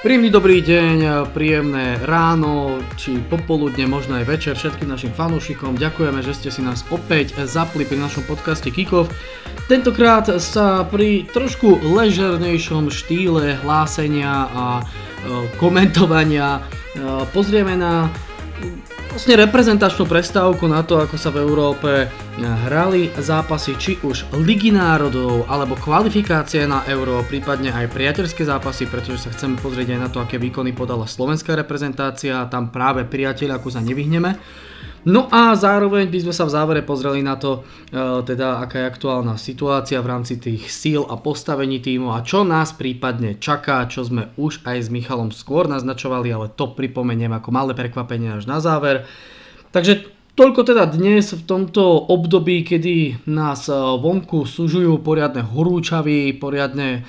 Príjemný dobrý deň, príjemné ráno, či popoludne, možno aj večer všetkým našim fanúšikom. Ďakujeme, že ste si nás opäť zapli pri našom podcaste Kikov. Tentokrát sa pri trošku ležernejšom štýle hlásenia a e, komentovania e, pozrieme na vlastne reprezentačnú prestávku na to, ako sa v Európe hrali zápasy, či už Ligy národov, alebo kvalifikácie na Euro, prípadne aj priateľské zápasy, pretože sa chceme pozrieť aj na to, aké výkony podala slovenská reprezentácia a tam práve priateľ, ako sa nevyhneme. No a zároveň by sme sa v závere pozreli na to, e, teda aká je aktuálna situácia v rámci tých síl a postavení týmu a čo nás prípadne čaká, čo sme už aj s Michalom skôr naznačovali, ale to pripomeniem ako malé prekvapenie až na záver. Takže toľko teda dnes v tomto období, kedy nás e, vonku sužujú poriadne horúčavy, poriadne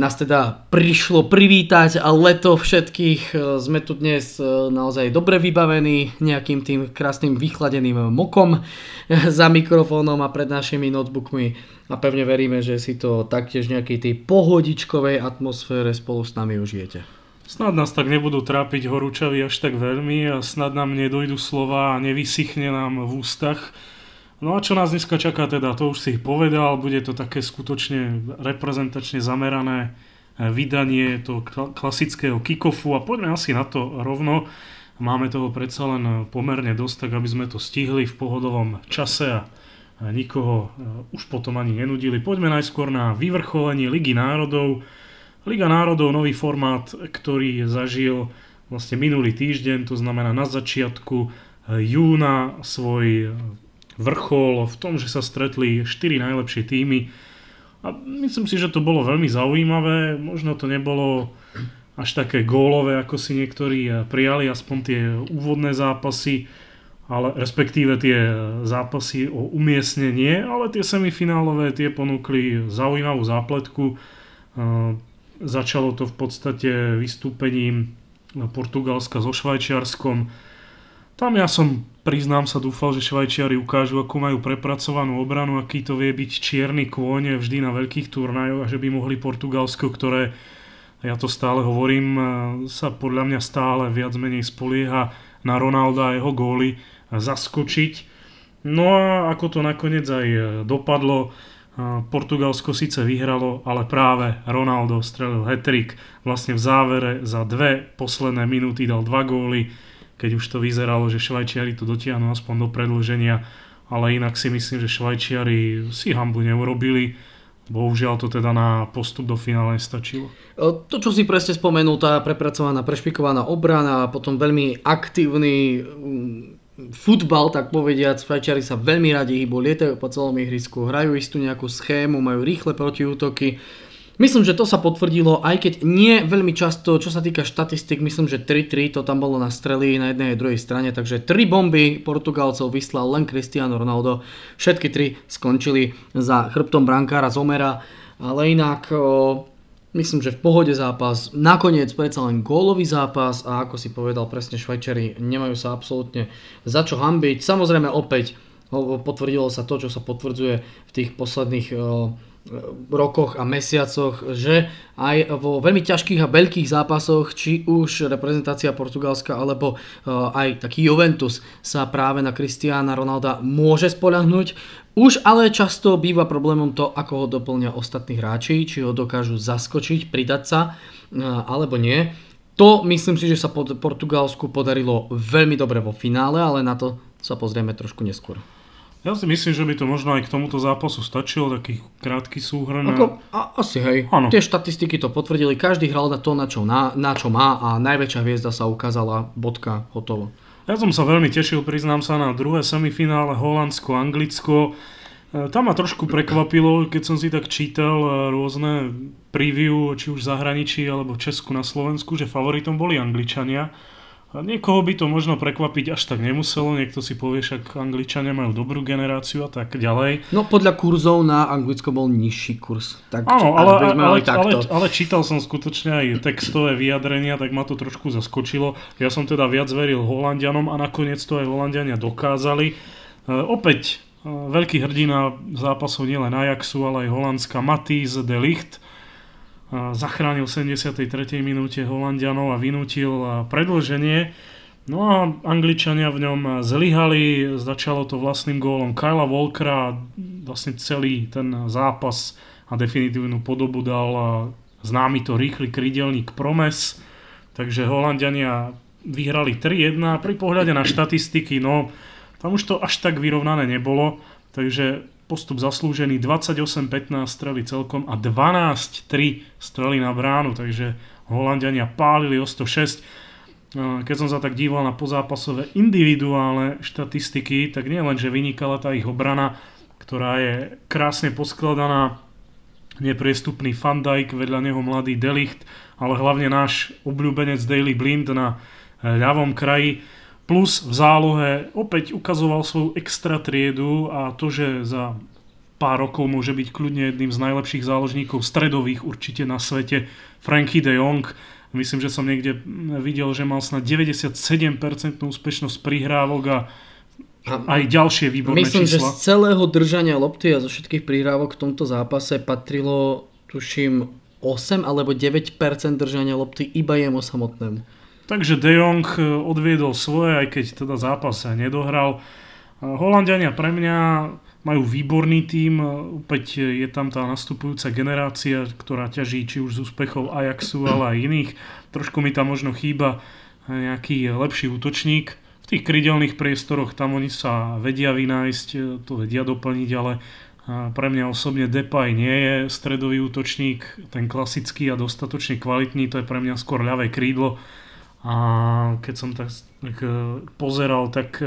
nás teda prišlo privítať a leto všetkých. E, sme tu dnes e, naozaj dobre vybavení nejakým tým krásnym vychladeným mokom e, za mikrofónom a pred našimi notebookmi a pevne veríme, že si to taktiež nejakej tej pohodičkovej atmosfére spolu s nami užijete. Snad nás tak nebudú trápiť horúčavy až tak veľmi a snad nám nedojdu slova a nevysychne nám v ústach No a čo nás dneska čaká teda, to už si povedal, bude to také skutočne reprezentačne zamerané eh, vydanie toho klasického kickofu a poďme asi na to rovno. Máme toho predsa len pomerne dosť, tak aby sme to stihli v pohodovom čase a nikoho eh, už potom ani nenudili. Poďme najskôr na vyvrcholenie Ligy národov. Liga národov, nový formát, ktorý zažil vlastne minulý týždeň, to znamená na začiatku eh, júna svoj vrchol v tom, že sa stretli 4 najlepšie týmy. A myslím si, že to bolo veľmi zaujímavé. Možno to nebolo až také gólové, ako si niektorí prijali, aspoň tie úvodné zápasy, ale respektíve tie zápasy o umiestnenie, ale tie semifinálové tie ponúkli zaujímavú zápletku. Začalo to v podstate vystúpením Portugalska so Švajčiarskom. Tam ja som priznám sa, dúfal, že Švajčiari ukážu, ako majú prepracovanú obranu, aký to vie byť čierny kôň vždy na veľkých turnajoch a že by mohli Portugalsko, ktoré, ja to stále hovorím, sa podľa mňa stále viac menej spolieha na Ronalda a jeho góly zaskočiť. No a ako to nakoniec aj dopadlo, Portugalsko síce vyhralo, ale práve Ronaldo strelil hetrik vlastne v závere za dve posledné minúty dal dva góly keď už to vyzeralo, že Švajčiari to dotiahnu aspoň do predlženia, ale inak si myslím, že Švajčiari si hambu neurobili. Bohužiaľ to teda na postup do finále nestačilo. To, čo si presne spomenul, tá prepracovaná, prešpikovaná obrana a potom veľmi aktívny mm, futbal, tak povediať, Švajčiari sa veľmi radi hýbu, lietajú po celom ihrisku, hrajú istú nejakú schému, majú rýchle protiútoky Myslím, že to sa potvrdilo, aj keď nie veľmi často, čo sa týka štatistik, myslím, že 3-3 to tam bolo na strely na jednej a druhej strane, takže 3 bomby Portugalcov vyslal len Cristiano Ronaldo, všetky 3 skončili za chrbtom brankára Zomera, ale inak o, myslím, že v pohode zápas, nakoniec predsa len gólový zápas a ako si povedal presne Švajčari, nemajú sa absolútne za čo hambiť. Samozrejme opäť potvrdilo sa to, čo sa potvrdzuje v tých posledných o, rokoch a mesiacoch, že aj vo veľmi ťažkých a veľkých zápasoch, či už reprezentácia Portugalska alebo eh, aj taký Juventus sa práve na Cristiana Ronalda môže spolahnúť. Už ale často býva problémom to, ako ho doplňa ostatní hráči, či ho dokážu zaskočiť, pridať sa eh, alebo nie. To myslím si, že sa pod Portugalsku podarilo veľmi dobre vo finále, ale na to sa pozrieme trošku neskôr. Ja si myslím, že by to možno aj k tomuto zápasu stačilo, taký krátky súhrn. Ako, a, asi hej, ano. tie štatistiky to potvrdili, každý hral na to, na čo, na, na čo má a najväčšia hviezda sa ukázala, bodka, hotovo. Ja som sa veľmi tešil, priznám sa, na druhé semifinále Holandsko-Anglicko. E, tam ma trošku prekvapilo, keď som si tak čítal e, rôzne preview, či už v zahraničí alebo v Česku na Slovensku, že favoritom boli Angličania. A niekoho by to možno prekvapiť až tak nemuselo, niekto si povie, však Angličania majú dobrú generáciu a tak ďalej. No podľa kurzov na Anglicko bol nižší kurz. Tak, Áno, ale, ale, ale, ale čítal som skutočne aj textové vyjadrenia, tak ma to trošku zaskočilo. Ja som teda viac veril Holandianom a nakoniec to aj Holandiania dokázali. E, opäť e, veľký hrdina zápasov nielen Ajaxu, ale aj holandská Matisse de Ligt. Zachránil v 73. minúte Holandianov a vynútil predlženie. No a Angličania v ňom zlyhali, začalo to vlastným gólom Kyla Walkera, vlastne celý ten zápas a definitívnu podobu dal známy to rýchly krydelník Promes, takže Holandiania vyhrali 3-1. Pri pohľade na štatistiky, no tam už to až tak vyrovnané nebolo, takže postup zaslúžený 28-15 strely celkom a 12-3 strely na bránu, takže Holandiania pálili o 106 keď som sa tak díval na pozápasové individuálne štatistiky, tak nie len, že vynikala tá ich obrana, ktorá je krásne poskladaná, nepriestupný Van Dijk, vedľa neho mladý Delicht, ale hlavne náš obľúbenec Daily Blind na ľavom kraji. Plus v zálohe opäť ukazoval svoju extra triedu a to, že za pár rokov môže byť kľudne jedným z najlepších záložníkov stredových určite na svete Frankie de Jong Myslím, že som niekde videl, že mal snad 97% úspešnosť prihrávok a aj ďalšie výborné Myslím, čísla. že z celého držania lopty a zo všetkých prihrávok v tomto zápase patrilo, tuším, 8 alebo 9% držania lopty iba jemu samotnému. Takže De Jong e, odviedol svoje, aj keď teda zápas sa nedohral. Holandiania pre mňa majú výborný tím, opäť je tam tá nastupujúca generácia, ktorá ťaží či už z úspechov Ajaxu, ale aj iných. Trošku mi tam možno chýba nejaký lepší útočník. V tých krydelných priestoroch tam oni sa vedia vynájsť, to vedia doplniť, ale pre mňa osobne Depay nie je stredový útočník, ten klasický a dostatočne kvalitný, to je pre mňa skôr ľavé krídlo. A keď som tak pozeral, tak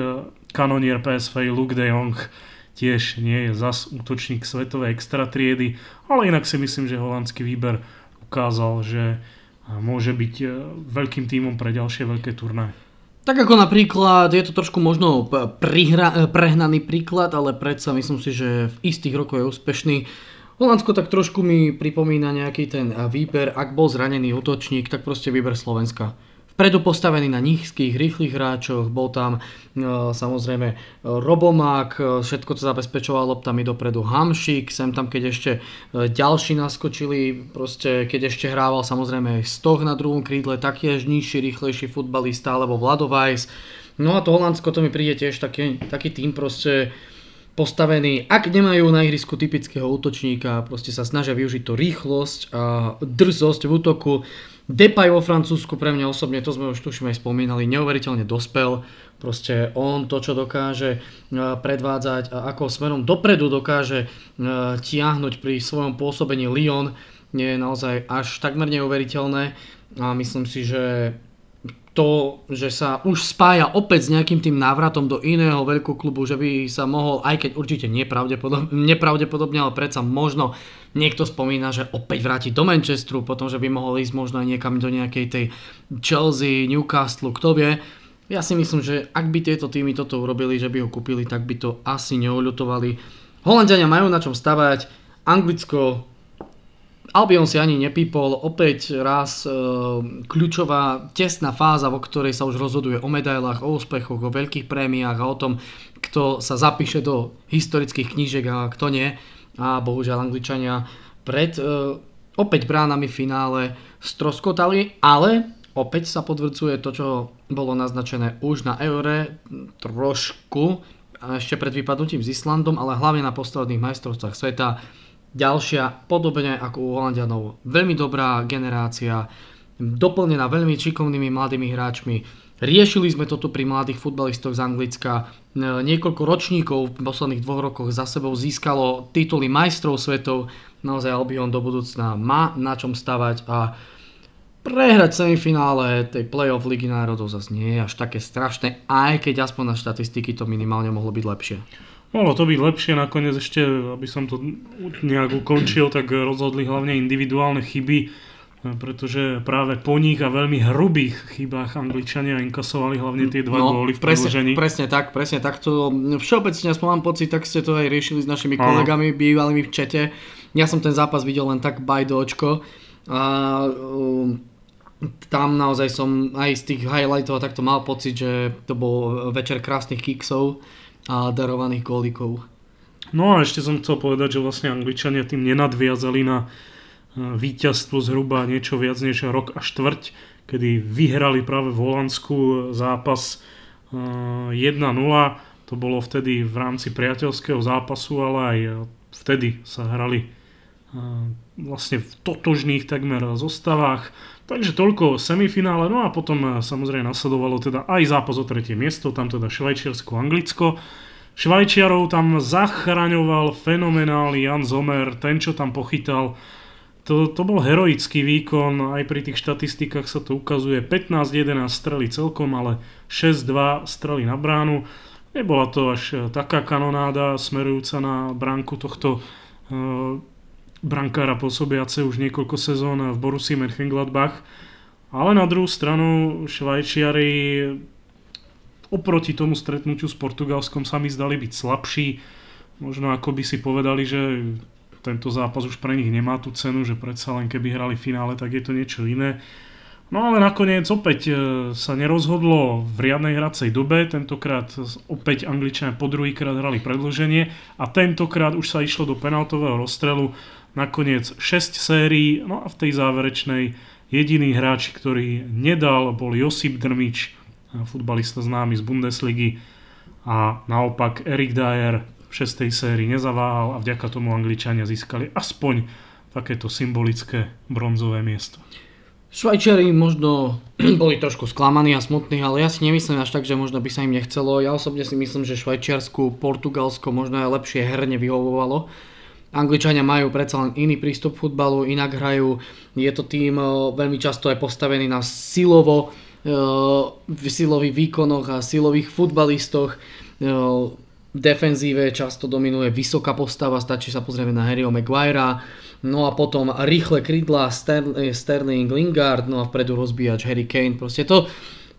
kanonier PSV Luke de Jong tiež nie je zas útočník svetovej extra triedy, ale inak si myslím, že holandský výber ukázal, že môže byť e, veľkým tímom pre ďalšie veľké turnaje. Tak ako napríklad, je to trošku možno prihra, prehnaný príklad, ale predsa myslím si, že v istých rokoch je úspešný. Holandsko tak trošku mi pripomína nejaký ten výber, ak bol zranený útočník, tak proste výber Slovenska vpredu postavený na nízkych, rýchlych hráčoch, bol tam e, samozrejme e, Robomák, e, všetko to zabezpečoval loptami dopredu Hamšik, sem tam keď ešte ďalší naskočili, proste keď ešte hrával samozrejme Stoch na druhom krídle, taktiež nižší, rýchlejší futbalista alebo Vladovajs. No a to Holandsko to mi príde tiež taký, taký tým proste postavený, ak nemajú na ihrisku typického útočníka, proste sa snažia využiť to rýchlosť a drzosť v útoku, Depay vo Francúzsku pre mňa osobne, to sme už tuším aj spomínali, neuveriteľne dospel. Proste on to, čo dokáže e, predvádzať a ako smerom dopredu dokáže e, tiahnuť pri svojom pôsobení Lyon, je naozaj až takmer neuveriteľné a myslím si, že to, že sa už spája opäť s nejakým tým návratom do iného veľkú klubu, že by sa mohol, aj keď určite nepravdepodobne, nepravdepodobne ale predsa možno niekto spomína, že opäť vráti do Manchesteru, potom, že by mohol ísť možno aj niekam do nejakej tej Chelsea, Newcastle, kto vie. Ja si myslím, že ak by tieto týmy toto urobili, že by ho kúpili, tak by to asi neuľutovali. Holandiania majú na čom stavať, Anglicko Albion si ani nepípol, opäť raz e, kľúčová tesná fáza, vo ktorej sa už rozhoduje o medailách, o úspechoch, o veľkých prémiách a o tom, kto sa zapíše do historických knížek a kto nie. A bohužiaľ Angličania pred e, opäť bránami v finále stroskotali, ale opäť sa potvrdzuje to, čo bolo naznačené už na Eure trošku, ešte pred vypadnutím s Islandom, ale hlavne na posledných majstrovstvách sveta Ďalšia, podobne ako u Holandianov, veľmi dobrá generácia, doplnená veľmi šikovnými mladými hráčmi. Riešili sme toto pri mladých futbalistoch z Anglicka. Niekoľko ročníkov v posledných dvoch rokoch za sebou získalo tituly majstrov svetov. Naozaj Albion do budúcna má na čom stavať a prehrať semifinále tej playoff Ligy národov zase nie je až také strašné, aj keď aspoň na štatistiky to minimálne mohlo byť lepšie. Mohlo to byť lepšie, nakoniec ešte, aby som to nejak ukončil, tak rozhodli hlavne individuálne chyby, pretože práve po nich a veľmi hrubých chybách Angličania inkasovali hlavne tie dva no, góly v presne, presne tak, presne tak. To, všeobecne, aspoň mám pocit, tak ste to aj riešili s našimi Aha. kolegami, bývalými v čete. Ja som ten zápas videl len tak by do očko. A, um, tam naozaj som aj z tých highlightov takto mal pocit, že to bol večer krásnych kiksov a darovaných gólikov. No a ešte som chcel povedať, že vlastne Angličania tým nenadviazali na víťazstvo zhruba niečo viac než rok a štvrť, kedy vyhrali práve v Holandsku zápas 1-0. To bolo vtedy v rámci priateľského zápasu, ale aj vtedy sa hrali vlastne v totožných takmer zostavách. Takže toľko semifinále, no a potom samozrejme nasledovalo teda aj zápas o tretie miesto, tam teda Švajčiarsko-Anglicko. Švajčiarov tam zachraňoval fenomenálny Jan Zomer, ten čo tam pochytal to, to bol heroický výkon, aj pri tých štatistikách sa to ukazuje. 15-11 strely celkom, ale 6-2 strely na bránu. Nebola to až e, taká kanonáda smerujúca na bránku tohto uh, brankára pôsobiace už niekoľko sezón v Borussii Mönchengladbach. Ale na druhú stranu Švajčiari oproti tomu stretnutiu s Portugalskom sa mi zdali byť slabší. Možno ako by si povedali, že tento zápas už pre nich nemá tú cenu, že predsa len keby hrali finále, tak je to niečo iné. No ale nakoniec opäť e, sa nerozhodlo v riadnej hracej dobe, tentokrát opäť Angličania po druhýkrát hrali predlženie a tentokrát už sa išlo do penaltového rozstrelu, nakoniec 6 sérií, no a v tej záverečnej jediný hráč, ktorý nedal, bol Josip Drmič, futbalista známy z Bundesligy. A naopak Erik Dyer, v šestej sérii nezaváhal a vďaka tomu Angličania získali aspoň takéto symbolické bronzové miesto. Švajčiari možno boli trošku sklamaní a smutní, ale ja si nemyslím až tak, že možno by sa im nechcelo. Ja osobne si myslím, že Švajčiarsku, Portugalsko možno aj lepšie herne vyhovovalo. Angličania majú predsa len iný prístup k futbalu, inak hrajú. Je to tým eh, veľmi často aj postavený na silovo, eh, v silových výkonoch a silových futbalistoch. Eh, defenzíve často dominuje vysoká postava, stačí sa pozrieť na Harryho Maguirea, no a potom rýchle krydla Sterling, Lingard, no a vpredu rozbíjač Harry Kane, proste to,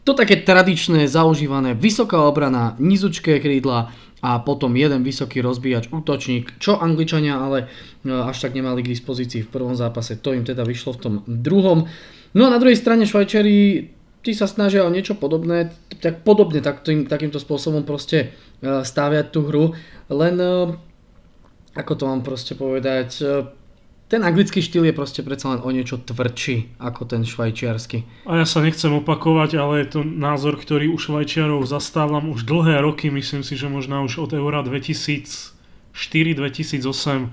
to také tradičné, zaužívané, vysoká obrana, nizučké krídla a potom jeden vysoký rozbíjač, útočník, čo Angličania ale e, až tak nemali k dispozícii v prvom zápase, to im teda vyšlo v tom druhom. No a na druhej strane Švajčari tí sa snažia o niečo podobné, tak podobne tak, tým, takýmto spôsobom proste e, stáviať tú hru, len e, ako to mám proste povedať, e, ten anglický štýl je proste predsa len o niečo tvrdší ako ten švajčiarsky. A ja sa nechcem opakovať, ale je to názor, ktorý u Švajčiarov zastávam už dlhé roky, myslím si, že možno už od Eura 2004-2008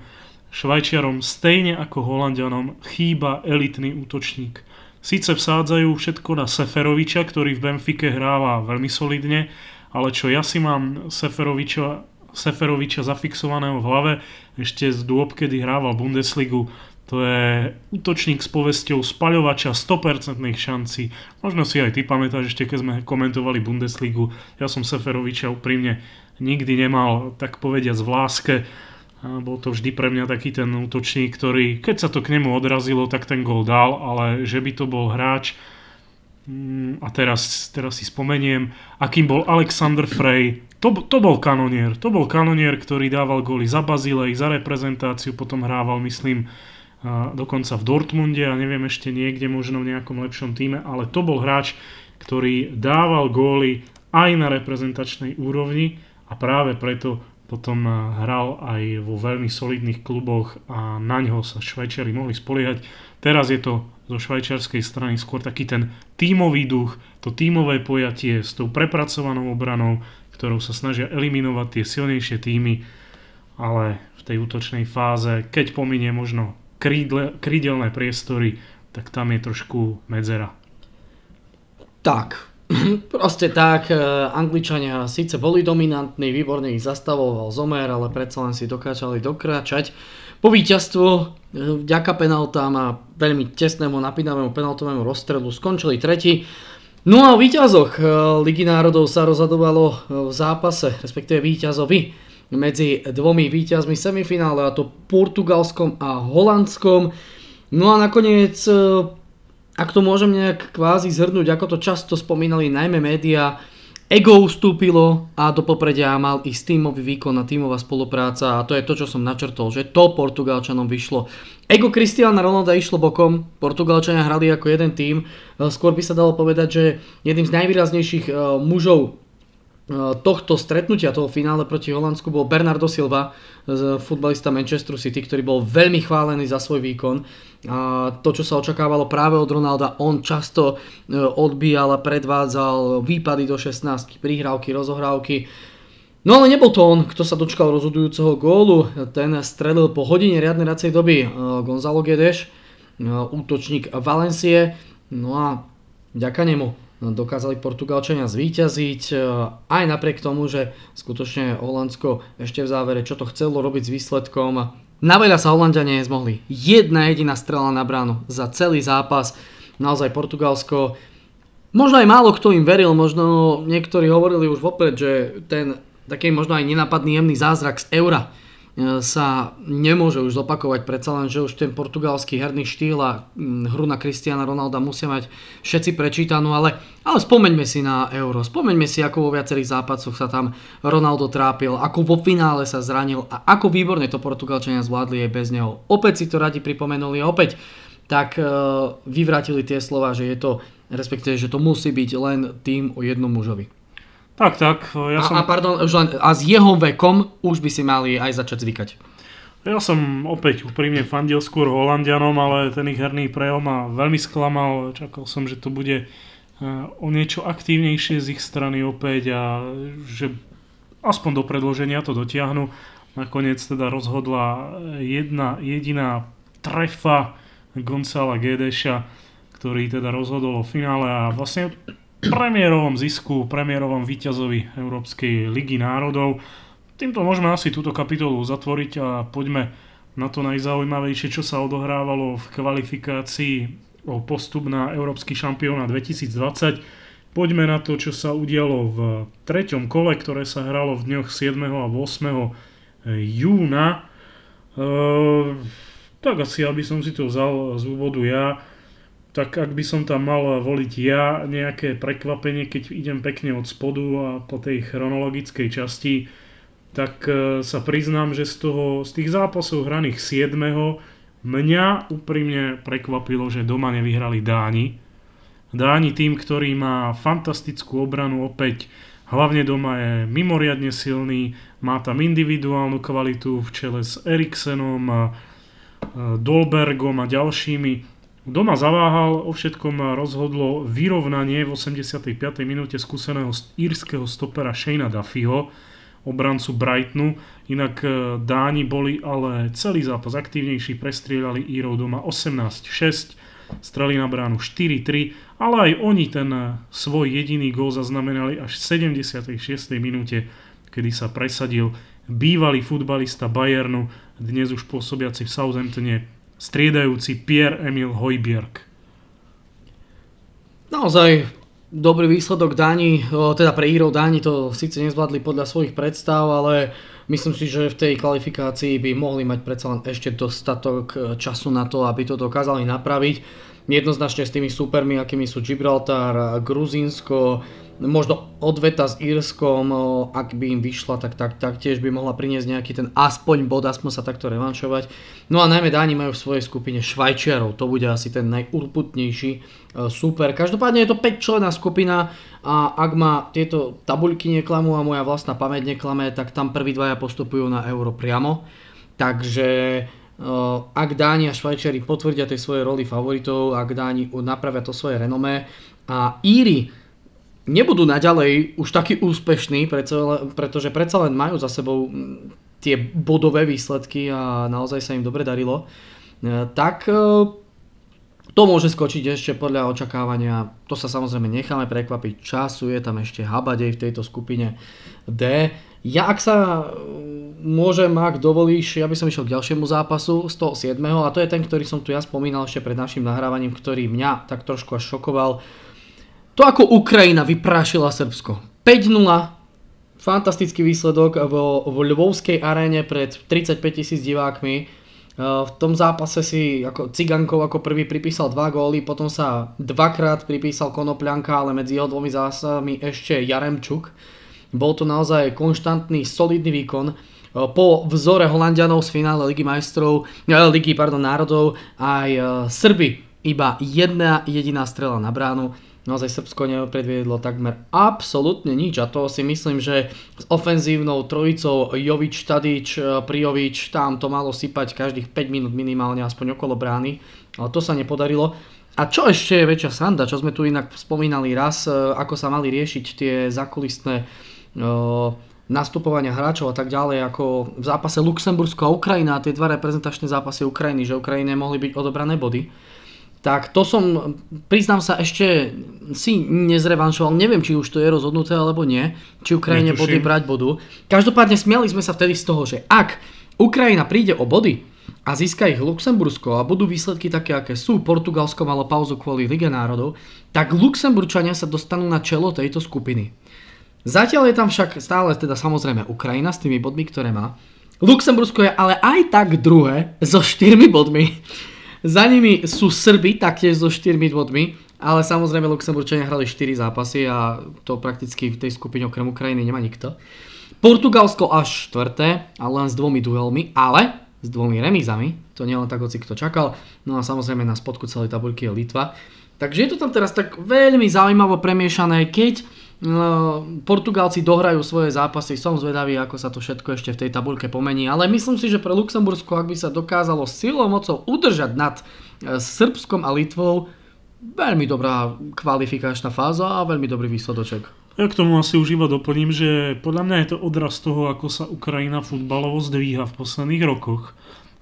Švajčiarom stejne ako Holandianom chýba elitný útočník. Síce vsádzajú všetko na Seferoviča, ktorý v Benfike hráva veľmi solidne, ale čo ja si mám Seferoviča, Seferoviča zafixovaného v hlave ešte z dôb, kedy hrával Bundesligu, to je útočník s povesťou spaľovača 100% šancí. Možno si aj ty pamätáš ešte, keď sme komentovali Bundesligu. Ja som Seferoviča úprimne nikdy nemal, tak povediať, v láske a bol to vždy pre mňa taký ten útočník, ktorý, keď sa to k nemu odrazilo, tak ten gol dal, ale že by to bol hráč, mm, a teraz, teraz si spomeniem, akým bol Alexander Frey, to, to bol kanonier, to bol kanonier, ktorý dával góly za Bazilej, za reprezentáciu, potom hrával, myslím, dokonca v Dortmunde a neviem ešte niekde, možno v nejakom lepšom týme, ale to bol hráč, ktorý dával góly aj na reprezentačnej úrovni a práve preto potom eh, hral aj vo veľmi solidných kluboch a na ňo sa Švajčiari mohli spoliehať. Teraz je to zo švajčiarskej strany skôr taký ten tímový duch, to tímové pojatie s tou prepracovanou obranou, ktorou sa snažia eliminovať tie silnejšie týmy, ale v tej útočnej fáze, keď pominie možno krídle, krídelné priestory, tak tam je trošku medzera. Tak, Proste tak, e, Angličania síce boli dominantní, výborne ich zastavoval Zomer, ale predsa len si dokážali dokráčať. Po víťazstvo, e, vďaka penaltám a veľmi tesnému napínavému penaltovému rozstrelu skončili tretí. No a o víťazoch e, Ligy národov sa rozhodovalo v zápase, respektíve víťazovi medzi dvomi víťazmi semifinále, a to Portugalskom a Holandskom. No a nakoniec ak to môžem nejak kvázi zhrnúť, ako to často spomínali najmä médiá, ego ustúpilo a do popredia mal ísť tímový výkon a tímová spolupráca a to je to, čo som načrtol, že to Portugalčanom vyšlo. Ego Cristiana Ronalda išlo bokom, Portugalčania hrali ako jeden tím, skôr by sa dalo povedať, že jedným z najvýraznejších eh, mužov tohto stretnutia, toho finále proti Holandsku bol Bernardo Silva, futbalista Manchesteru City, ktorý bol veľmi chválený za svoj výkon. A to, čo sa očakávalo práve od Ronalda, on často e, odbíjal a predvádzal výpady do 16, prihrávky, rozohrávky. No ale nebol to on, kto sa dočkal rozhodujúceho gólu. Ten strelil po hodine riadnej racej doby e, Gonzalo Guedes, e, útočník Valencie. No a vďaka nemu dokázali Portugalčania zvíťaziť, e, aj napriek tomu, že skutočne Holandsko ešte v závere čo to chcelo robiť s výsledkom. Na veľa sa Holandiania nezmohli. Jedna jediná strela na bránu za celý zápas. Naozaj Portugalsko, možno aj málo kto im veril, možno niektorí hovorili už vopred, že ten taký možno aj nenapadný jemný zázrak z eura sa nemôže už zopakovať, predsa len, že už ten portugalský herný štýl a hru na Cristiana Ronalda musia mať všetci prečítanú, ale, ale spomeňme si na Euro, spomeňme si, ako vo viacerých zápasoch sa tam Ronaldo trápil, ako vo finále sa zranil a ako výborne to Portugalčania zvládli aj bez neho. Opäť si to radi pripomenuli opäť tak e, vyvrátili tie slova, že je to, respektíve, že to musí byť len tým o jednom mužovi. Tak, tak. Ja a, som... a, pardon, už len, a s jeho vekom už by si mali aj začať zvykať. Ja som opäť úprimne fandil skôr Holandianom, ale ten ich herný prejav ma veľmi sklamal. Čakal som, že to bude eh, o niečo aktívnejšie z ich strany opäť a že aspoň do predloženia to dotiahnu. Nakoniec teda rozhodla jedna jediná trefa Gonzala Gedeša, ktorý teda rozhodol o finále a vlastne premiérovom zisku, premiérovom víťazovi Európskej ligy národov. Týmto môžeme asi túto kapitolu zatvoriť a poďme na to najzaujímavejšie, čo sa odohrávalo v kvalifikácii o postup na Európsky šampióna 2020. Poďme na to, čo sa udialo v treťom kole, ktoré sa hralo v dňoch 7. a 8. júna. E, tak asi, aby som si to vzal z úvodu ja tak ak by som tam mal voliť ja nejaké prekvapenie, keď idem pekne od spodu a po tej chronologickej časti, tak e, sa priznám, že z, toho, z tých zápasov hraných 7. mňa úprimne prekvapilo, že doma nevyhrali Dáni. Dáni tým, ktorý má fantastickú obranu opäť, hlavne doma je mimoriadne silný, má tam individuálnu kvalitu v čele s Eriksenom, Dolbergom a ďalšími Doma zaváhal, o všetkom rozhodlo vyrovnanie v 85. minúte skúseného írskeho stopera Shayna Duffyho, obrancu Brightonu. Inak e, Dáni boli ale celý zápas aktívnejší, prestrieľali Írov doma 18-6, streli na bránu 4-3, ale aj oni ten e, svoj jediný gól zaznamenali až v 76. minúte, kedy sa presadil bývalý futbalista Bayernu, dnes už pôsobiaci v Southamptone striedajúci Pierre-Emil Hojbjerg. Naozaj dobrý výsledok Dáni, teda pre Írov Dáni to síce nezvládli podľa svojich predstav, ale myslím si, že v tej kvalifikácii by mohli mať predsa len ešte dostatok e, času na to, aby to dokázali napraviť. Jednoznačne s tými supermi, akými sú Gibraltar, Gruzínsko, možno odveta s Írskom, ak by im vyšla, tak, tak, tak tiež by mohla priniesť nejaký ten aspoň bod, aspoň sa takto revanšovať. No a najmä Dáni majú v svojej skupine Švajčiarov, to bude asi ten najurputnejší e, super. Každopádne je to 5 člená skupina a ak ma tieto tabuľky neklamú a moja vlastná pamäť neklame, tak tam prví dvaja postupujú na euro priamo. Takže ak Dáni a Švajčiari potvrdia tej svoje roli favoritov, ak Dáni napravia to svoje renomé a Íri nebudú naďalej už takí úspešní, pretože predsa len majú za sebou tie bodové výsledky a naozaj sa im dobre darilo, e, tak e, to môže skočiť ešte podľa očakávania. To sa samozrejme necháme prekvapiť. Času je tam ešte habadej v tejto skupine D. Ja ak sa e, môžem, ak dovolíš, ja by som išiel k ďalšiemu zápasu z toho 7. a to je ten, ktorý som tu ja spomínal ešte pred našim nahrávaním, ktorý mňa tak trošku až šokoval to ako Ukrajina vyprášila Srbsko. 5-0, fantastický výsledok vo, vo Lvovskej aréne pred 35 tisíc divákmi. E, v tom zápase si ako Cigankov ako prvý pripísal dva góly, potom sa dvakrát pripísal Konopľanka, ale medzi jeho dvomi zásadami ešte Jaremčuk. Bol to naozaj konštantný, solidný výkon. E, po vzore Holandianov z finále Ligy majstrov, e, Ligy pardon, národov aj Srby iba jedna jediná strela na bránu naozaj Srbsko nepredviedlo takmer absolútne nič a to si myslím, že s ofenzívnou trojicou Jovič, Tadič, Prijovič, tam to malo sypať každých 5 minút minimálne aspoň okolo brány, ale to sa nepodarilo. A čo ešte je väčšia sranda, čo sme tu inak spomínali raz, e, ako sa mali riešiť tie zakulistné e, nastupovania hráčov a tak ďalej, ako v zápase Luxembursko a Ukrajina, tie dva reprezentačné zápasy Ukrajiny, že Ukrajine mohli byť odobrané body. Tak to som, priznám sa, ešte si nezrevanšoval, neviem, či už to je rozhodnuté alebo nie, či Ukrajine body brať bodu. Každopádne smiali sme sa vtedy z toho, že ak Ukrajina príde o body, a získa ich Luxembursko a budú výsledky také, aké sú, Portugalsko malo pauzu kvôli Lige národov, tak Luxemburčania sa dostanú na čelo tejto skupiny. Zatiaľ je tam však stále teda samozrejme Ukrajina s tými bodmi, ktoré má. Luxembursko je ale aj tak druhé so 4 bodmi. Za nimi sú Srby taktiež so 4 bodmi, ale samozrejme Luxemburčania hrali 4 zápasy a to prakticky v tej skupine okrem Ukrajiny nemá nikto. Portugalsko až štvrté, ale len s dvomi duelmi, ale s dvomi remízami, to nie len tak, hoci kto čakal, no a samozrejme na spodku celej tabulky je Litva. Takže je to tam teraz tak veľmi zaujímavo premiešané, keď Portugálci dohrajú svoje zápasy, som zvedavý, ako sa to všetko ešte v tej tabulke pomení, ale myslím si, že pre Luxembursko, ak by sa dokázalo silou mocou udržať nad e, Srbskom a Litvou, veľmi dobrá kvalifikačná fáza a veľmi dobrý výsledoček. Ja k tomu asi už iba doplním, že podľa mňa je to odraz toho, ako sa Ukrajina futbalovo zdvíha v posledných rokoch.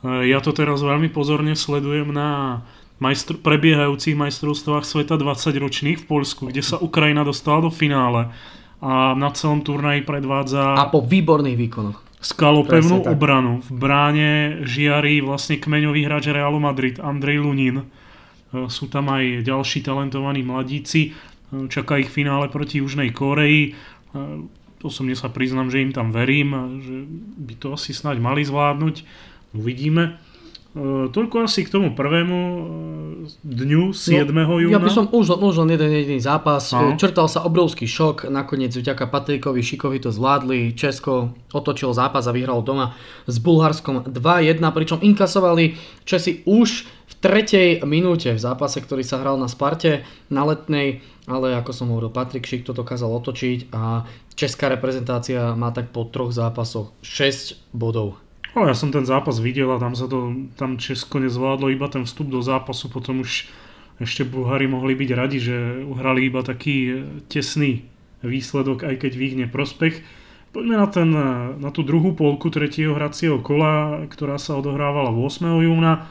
E, ja to teraz veľmi pozorne sledujem na majstr- prebiehajúcich majstrovstvách sveta 20 ročných v Polsku, kde sa Ukrajina dostala do finále a na celom turnaji predvádza... A po výborných výkonoch. Skalopevnú obranu. V bráne žiari vlastne kmeňový hráč Realu Madrid, Andrej Lunin. E, sú tam aj ďalší talentovaní mladíci. Čaká ich finále proti Južnej Koreji. Osobne sa priznám, že im tam verím, že by to asi snáď mali zvládnuť. Uvidíme. E, toľko asi k tomu prvému e, dňu 7. No, júna. Ja by som už, už len jeden jediný zápas. No. Črtal sa obrovský šok, nakoniec vďaka Patrikovi Šikovi to zvládli. Česko otočil zápas a vyhral doma s Bulharskom 2-1, pričom inkasovali Česi už v tretej minúte v zápase, ktorý sa hral na Sparte na letnej, ale ako som hovoril, Patrik Šik to dokázal otočiť a česká reprezentácia má tak po troch zápasoch 6 bodov. No, ja som ten zápas videl a tam sa to, tam Česko nezvládlo iba ten vstup do zápasu, potom už ešte Bulhári mohli byť radi, že uhrali iba taký e, tesný výsledok, aj keď v ich neprospech. Poďme na, ten, e, na tú druhú polku tretieho hracieho kola, ktorá sa odohrávala 8. júna.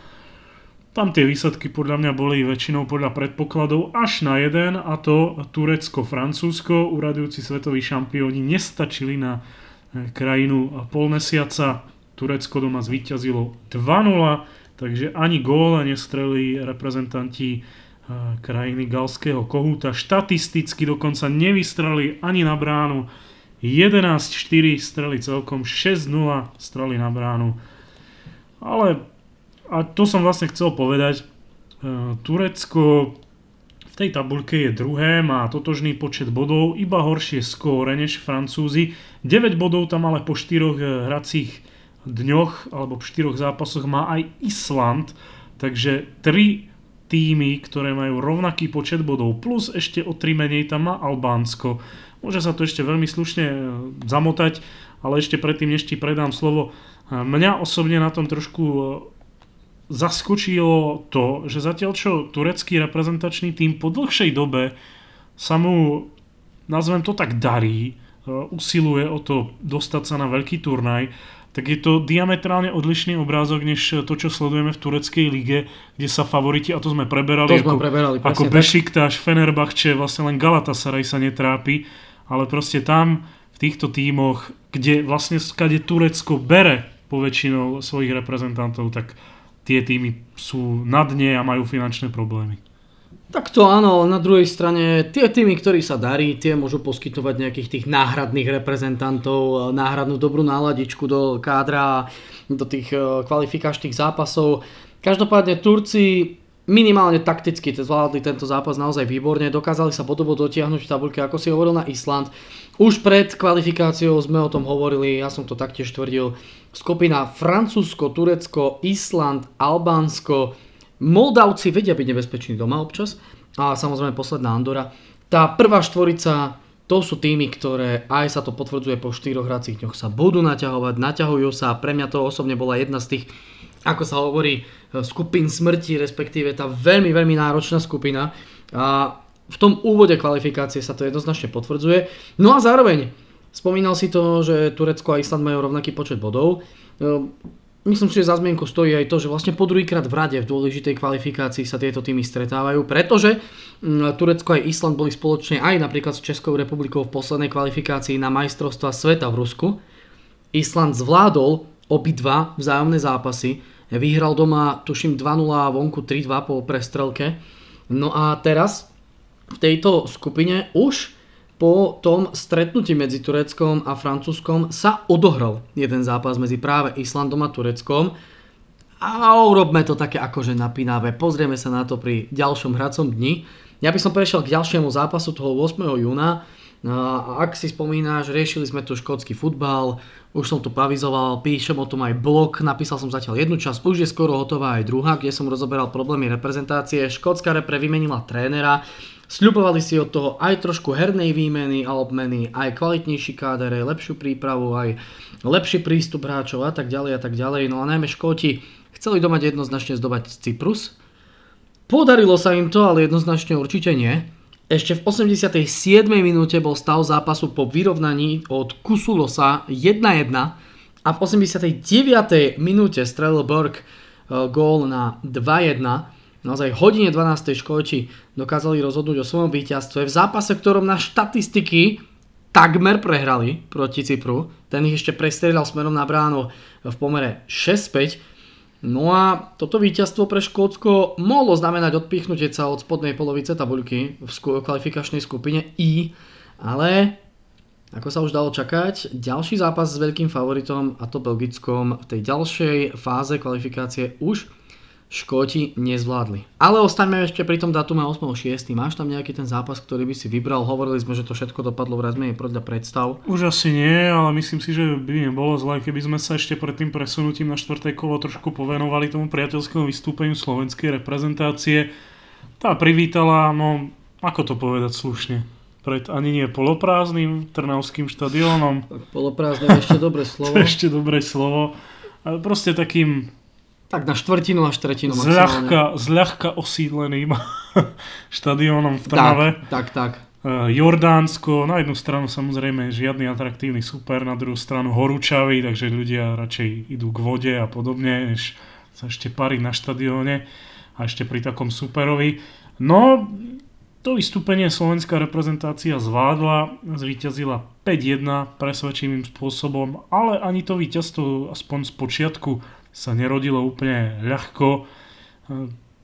Tam tie výsledky podľa mňa boli väčšinou podľa predpokladov až na jeden a to Turecko-Francúzsko. Uradujúci svetoví šampióni nestačili na e, krajinu pol mesiaca Turecko doma zvíťazilo 2-0, takže ani gól nestrelili reprezentanti eh, krajiny galského kohúta. Štatisticky dokonca nevystreli ani na bránu. 11-4 strely celkom, 6-0 strely na bránu. Ale, a to som vlastne chcel povedať, eh, Turecko v tej tabulke je druhé, má totožný počet bodov, iba horšie skóre než Francúzi. 9 bodov tam ale po 4 eh, hracích dňoch alebo v štyroch zápasoch má aj Island, takže tri týmy, ktoré majú rovnaký počet bodov, plus ešte o tri menej tam má Albánsko. Môže sa to ešte veľmi slušne e, zamotať, ale ešte predtým, než ti predám slovo, e, mňa osobne na tom trošku e, zaskočilo to, že zatiaľ čo turecký reprezentačný tým po dlhšej dobe sa mu, nazvem to tak, darí, usiluje o to dostať sa na veľký turnaj, tak je to diametrálne odlišný obrázok, než to, čo sledujeme v tureckej lige, kde sa favoriti, a to sme preberali, to ako, sme preberali, ako Bešiktáš, Fenerbahče, vlastne len Galatasaray sa netrápi, ale proste tam v týchto tímoch, kde vlastne skade Turecko bere po väčšinou svojich reprezentantov, tak tie týmy sú na dne a majú finančné problémy. Tak to áno, na druhej strane tie týmy, ktorí sa darí, tie môžu poskytovať nejakých tých náhradných reprezentantov, náhradnú dobrú náladičku do kádra, do tých e, kvalifikačných zápasov. Každopádne Turci minimálne takticky zvládli tento zápas naozaj výborne, dokázali sa bodovo dotiahnuť v tabulke, ako si hovoril na Island. Už pred kvalifikáciou sme o tom hovorili, ja som to taktiež tvrdil. Skupina Francúzsko, Turecko, Island, Albánsko, Moldavci vedia byť nebezpeční doma občas, a samozrejme posledná Andora. Tá prvá štvorica, to sú týmy, ktoré aj sa to potvrdzuje po štyroch hracích dňoch, sa budú naťahovať, naťahujú sa. Pre mňa to osobne bola jedna z tých, ako sa hovorí, skupín smrti, respektíve tá veľmi, veľmi náročná skupina. A v tom úvode kvalifikácie sa to jednoznačne potvrdzuje. No a zároveň, spomínal si to, že Turecko a Island majú rovnaký počet bodov. Myslím si, že za zmienku stojí aj to, že vlastne po druhýkrát v rade v dôležitej kvalifikácii sa tieto týmy stretávajú, pretože mm, Turecko aj Island boli spoločne aj napríklad s Českou republikou v poslednej kvalifikácii na majstrovstva sveta v Rusku. Island zvládol obidva vzájomné zápasy, vyhral doma tuším 2-0 a vonku 3-2 po prestrelke. No a teraz v tejto skupine už po tom stretnutí medzi Tureckom a Francúzskom sa odohral jeden zápas medzi práve Islandom a Tureckom. A urobme to také akože napínavé. Pozrieme sa na to pri ďalšom hracom dni. Ja by som prešiel k ďalšiemu zápasu toho 8. júna. A ak si spomínaš, riešili sme tu škótsky futbal, už som tu pavizoval, píšem o tom aj blog, napísal som zatiaľ jednu časť, už je skoro hotová aj druhá, kde som rozoberal problémy reprezentácie. Škótska repre vymenila trénera, Sľubovali si od toho aj trošku hernej výmeny a obmeny, aj kvalitnejší káder, aj lepšiu prípravu, aj lepší prístup hráčov a tak ďalej a tak ďalej. No a najmä Škóti chceli domať jednoznačne zdobať Cyprus. Podarilo sa im to, ale jednoznačne určite nie. Ešte v 87. minúte bol stav zápasu po vyrovnaní od Kusulosa 1-1 a v 89. minúte strelil Borg eh, gól na 2-1 naozaj hodine 12. školči dokázali rozhodnúť o svojom víťazstve v zápase, ktorom na štatistiky takmer prehrali proti Cypru. Ten ich ešte prestrieľal smerom na bránu v pomere 6-5. No a toto víťazstvo pre Škótsko mohlo znamenať odpichnutie sa od spodnej polovice tabuľky v kvalifikačnej skupine I, ale ako sa už dalo čakať, ďalší zápas s veľkým favoritom a to Belgickom v tej ďalšej fáze kvalifikácie už Škóti nezvládli. Ale ostaňme ešte pri tom datume 8.6. Máš tam nejaký ten zápas, ktorý by si vybral? Hovorili sme, že to všetko dopadlo v razmenej podľa predstav. Už asi nie, ale myslím si, že by nebolo zle, keby sme sa ešte pred tým presunutím na štvrté kolo trošku povenovali tomu priateľskému vystúpeniu slovenskej reprezentácie. Tá privítala, no ako to povedať slušne, pred ani nie poloprázdnym Trnavským štadiónom. Poloprázdne je ešte dobré slovo. to je ešte dobré slovo. Proste takým tak na štvrtinu až tretinu zľahka, zľahka osídleným štadiónom v Trnave. Tak, tak, tak. Uh, Jordánsko, na jednu stranu samozrejme žiadny atraktívny super, na druhú stranu horúčavý, takže ľudia radšej idú k vode a podobne, než sa ešte pariť na štadióne a ešte pri takom superovi. No, to vystúpenie slovenská reprezentácia zvládla, zvíťazila 5-1 presvedčivým spôsobom, ale ani to víťazstvo aspoň z počiatku sa nerodilo úplne ľahko.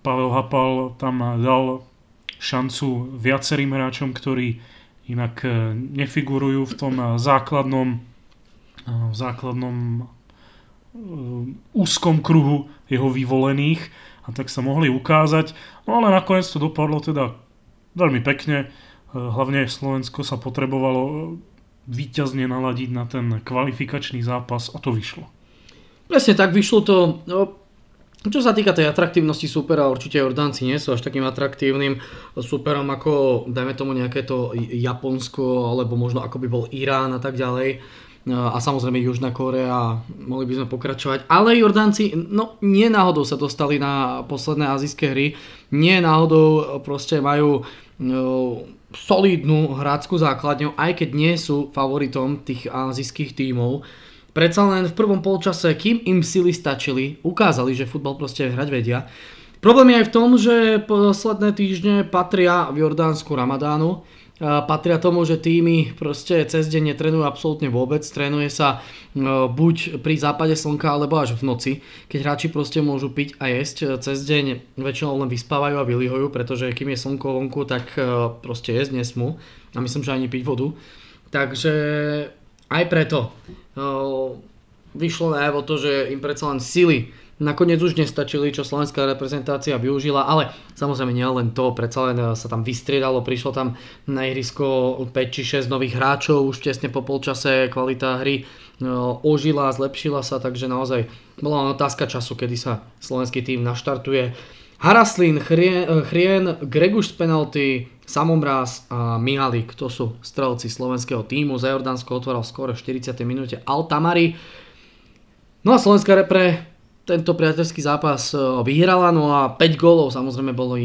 Pavel Hapal tam dal šancu viacerým hráčom, ktorí inak e, nefigurujú v tom základnom, e, v základnom úzkom kruhu jeho vyvolených a tak sa mohli ukázať. No ale nakoniec to dopadlo teda veľmi pekne. Hlavne Slovensko sa potrebovalo výťazne naladiť na ten kvalifikačný zápas a to vyšlo. Presne tak, vyšlo to... No, čo sa týka tej atraktívnosti supera, určite Jordánci nie sú až takým atraktívnym superom ako, dajme tomu nejaké to Japonsko, alebo možno ako by bol Irán a tak ďalej. A samozrejme Južná Korea, mohli by sme pokračovať. Ale Jordánci, no nie náhodou sa dostali na posledné azijské hry, nie náhodou proste majú no, solidnú hráckú základňu, aj keď nie sú favoritom tých azijských tímov. Predsa len v prvom polčase, kým im sily stačili, ukázali, že futbal proste hrať vedia. Problém je aj v tom, že posledné týždne patria v Jordánsku Ramadánu, patria tomu, že týmy proste cez deň netrenujú absolútne vôbec, trénuje sa no, buď pri západe slnka alebo až v noci, keď hráči proste môžu piť a jesť cez deň väčšinou len vyspávajú a vylihujú, pretože kým je slnko vonku, tak e, proste jesť nesmú a myslím, že ani piť vodu. Takže aj preto vyšlo najavo to, že im predsa len sily nakoniec už nestačili, čo slovenská reprezentácia využila, ale samozrejme nie len to, predsa len sa tam vystriedalo, prišlo tam na ihrisko 5 či 6 nových hráčov, už tesne po polčase kvalita hry ožila, zlepšila sa, takže naozaj bola len otázka času, kedy sa slovenský tým naštartuje. Haraslin, Chrien, Chrien Greguš z penalty, Samomráz a Mihalik, to sú strelci slovenského týmu. Za Jordánsko otváral skoro v 40. minúte Altamari. No a Slovenská repre tento priateľský zápas e, vyhrala, no a 5 gólov samozrejme bolo,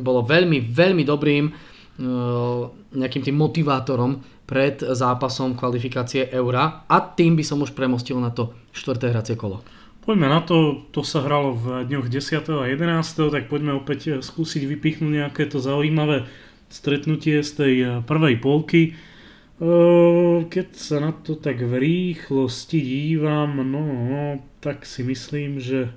bolo veľmi, veľmi dobrým e, nejakým tým motivátorom pred zápasom kvalifikácie Eura a tým by som už premostil na to štvrté hracie kolo. Poďme na to, to sa hralo v dňoch 10. a 11. tak poďme opäť skúsiť vypichnúť nejaké to zaujímavé stretnutie z tej eh, prvej polky. Eh, keď sa na to tak v rýchlosti dívam, no, tak si myslím, že...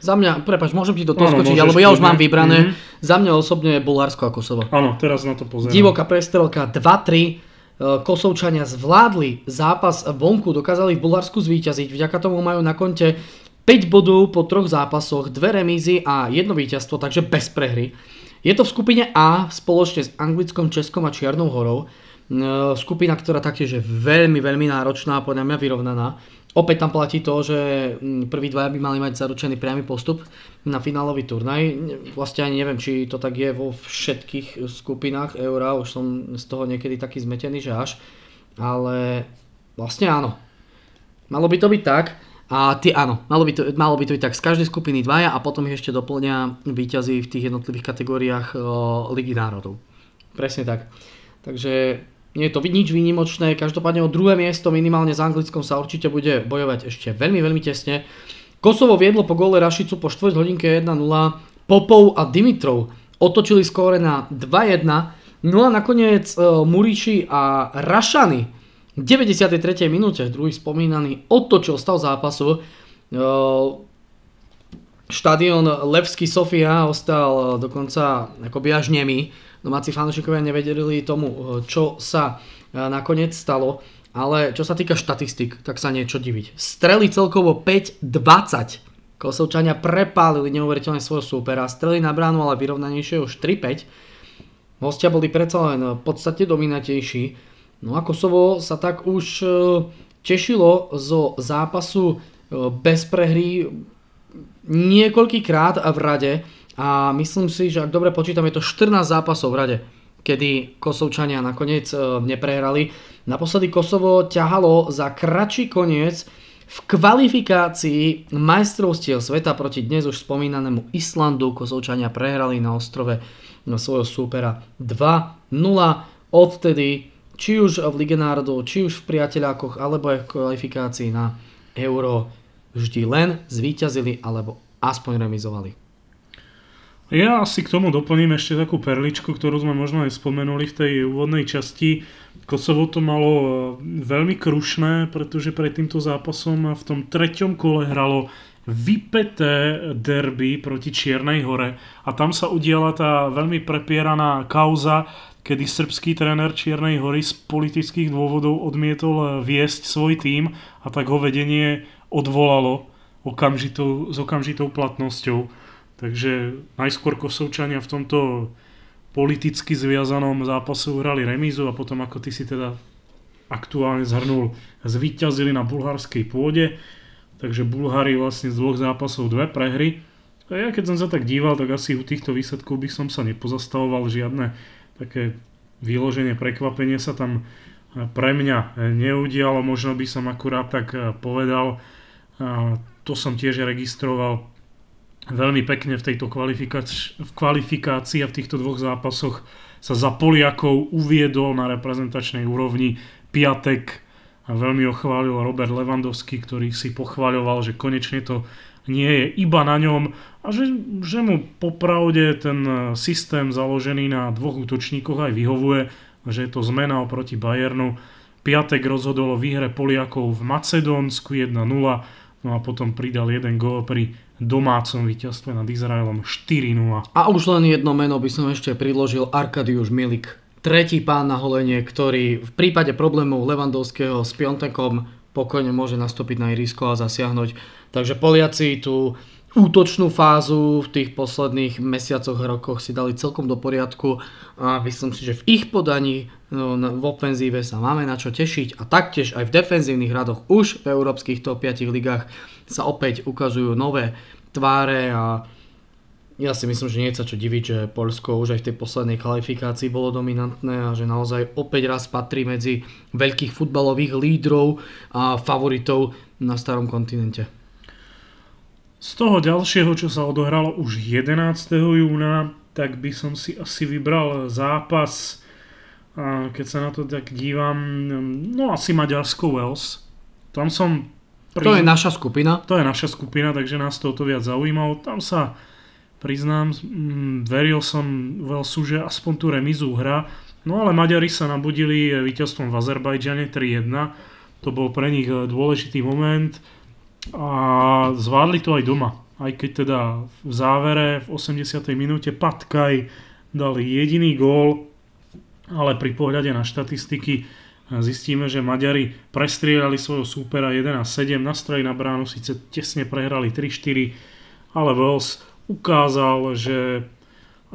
Za mňa, prepač, môžem ti do toho skočiť, alebo ja už mám vybrané. Mm-hmm. Za mňa osobne je Bulharsko a Kosovo. Áno, teraz na to pozerám. Divoká prestrelka 2-3. Eh, Kosovčania zvládli zápas vonku, dokázali v Bulharsku zvíťaziť, vďaka tomu majú na konte 5 bodov po troch zápasoch, dve remízy a jedno víťazstvo, takže bez prehry. Je to v skupine A spoločne s Anglickom, Českom a Čiernou horou. E, skupina, ktorá taktiež je veľmi, veľmi náročná podľa mňa vyrovnaná. Opäť tam platí to, že prví dvaja by mali mať zaručený priamy postup na finálový turnaj. Vlastne ani neviem, či to tak je vo všetkých skupinách Eura, už som z toho niekedy taký zmetený, že až. Ale vlastne áno. Malo by to byť tak. A tie, áno, malo by, to, malo by to byť tak z každej skupiny dvaja a potom ešte doplňa výťazí v tých jednotlivých kategóriách o, Ligy národov. Presne tak. Takže nie je to nič výnimočné, každopádne o druhé miesto minimálne s Anglickom sa určite bude bojovať ešte veľmi, veľmi tesne. Kosovo viedlo po gole Rašicu po 4 hodinke 1-0, Popov a Dimitrov otočili skóre na 2-1, no a nakoniec uh, Muriči a Rašany v 93. minúte druhý spomínaný otočil stav zápasu. Štadión Levský Sofia ostal dokonca akoby až nemý. Domáci fanúšikovia nevedeli tomu, čo sa nakoniec stalo. Ale čo sa týka štatistik, tak sa niečo diviť. Strely celkovo 5-20. Kosovčania prepálili neuveriteľne svojho súpera. Strely na bránu, ale vyrovnanejšie už 3-5. Hostia boli predsa len podstate dominatejší. No a Kosovo sa tak už e, tešilo zo zápasu e, bez prehry niekoľkýkrát v rade a myslím si, že ak dobre počítam, je to 14 zápasov v rade, kedy Kosovčania nakoniec e, neprehrali. Naposledy Kosovo ťahalo za kratší koniec v kvalifikácii majstrovstiev sveta proti dnes už spomínanému Islandu Kosovčania prehrali na ostrove na svojho súpera 2-0. Odtedy či už v Lige národov, či už v priateľákoch, alebo aj v kvalifikácii na Euro vždy len zvíťazili alebo aspoň remizovali. Ja asi k tomu doplním ešte takú perličku, ktorú sme možno aj spomenuli v tej úvodnej časti. Kosovo to malo e, veľmi krušné, pretože pred týmto zápasom v tom treťom kole hralo vypeté derby proti Čiernej hore a tam sa udiala tá veľmi prepieraná kauza kedy srbský tréner Čiernej hory z politických dôvodov odmietol viesť svoj tím a tak ho vedenie odvolalo okamžitou, s okamžitou platnosťou. Takže najskôr Kosovčania v tomto politicky zviazanom zápase uhrali remízu a potom ako ty si teda aktuálne zhrnul, zvíťazili na bulharskej pôde. Takže Bulhári vlastne z dvoch zápasov dve prehry. A ja keď som sa tak díval, tak asi u týchto výsledkov by som sa nepozastavoval žiadne také vyloženie prekvapenie sa tam e, pre mňa e, neudialo, možno by som akurát tak e, povedal, to som tiež registroval veľmi pekne v tejto kvalifikácii, v kvalifikácii a v týchto dvoch zápasoch sa za Poliakov uviedol na reprezentačnej úrovni Piatek a veľmi ho Robert Levandovský, ktorý si pochváľoval, že konečne to nie je iba na ňom a že, že mu popravde ten e, systém založený na dvoch útočníkoch aj vyhovuje, že je to zmena oproti Bayernu. Piatek rozhodol o výhre Poliakov v Macedónsku 1-0, no a potom pridal jeden gól pri domácom víťazstve nad Izraelom 4-0. A už len jedno meno by som ešte priložil, Arkadiusz Milik. Tretí pán na holenie, ktorý v prípade problémov Levandovského s Piontekom pokojne môže nastúpiť na irisko a zasiahnuť Takže Poliaci tú útočnú fázu v tých posledných mesiacoch, rokoch si dali celkom do poriadku a myslím si, že v ich podaní no, v ofenzíve sa máme na čo tešiť a taktiež aj v defenzívnych radoch už v európskych top 5 ligách sa opäť ukazujú nové tváre a ja si myslím, že nie je sa čo diviť, že Polsko už aj v tej poslednej kvalifikácii bolo dominantné a že naozaj opäť raz patrí medzi veľkých futbalových lídrov a favoritov na starom kontinente. Z toho ďalšieho, čo sa odohralo už 11. júna, tak by som si asi vybral zápas, keď sa na to tak dívam, no asi Maďarsko-Wales. Tam som... Pri... To je naša skupina. To je naša skupina, takže nás to viac zaujímalo. Tam sa priznám, mm, veril som Velsu, že aspoň tú remizu hra. No ale Maďari sa nabudili víťazstvom v Azerbajdžane 3-1. To bol pre nich eh, dôležitý moment a zvládli to aj doma. Aj keď teda v závere v 80. minúte Patkaj dali jediný gól, ale pri pohľade na štatistiky eh, zistíme, že Maďari prestriedali svojho súpera 11-7, nastroj na bránu síce tesne prehrali 3-4, ale Wales ukázal, že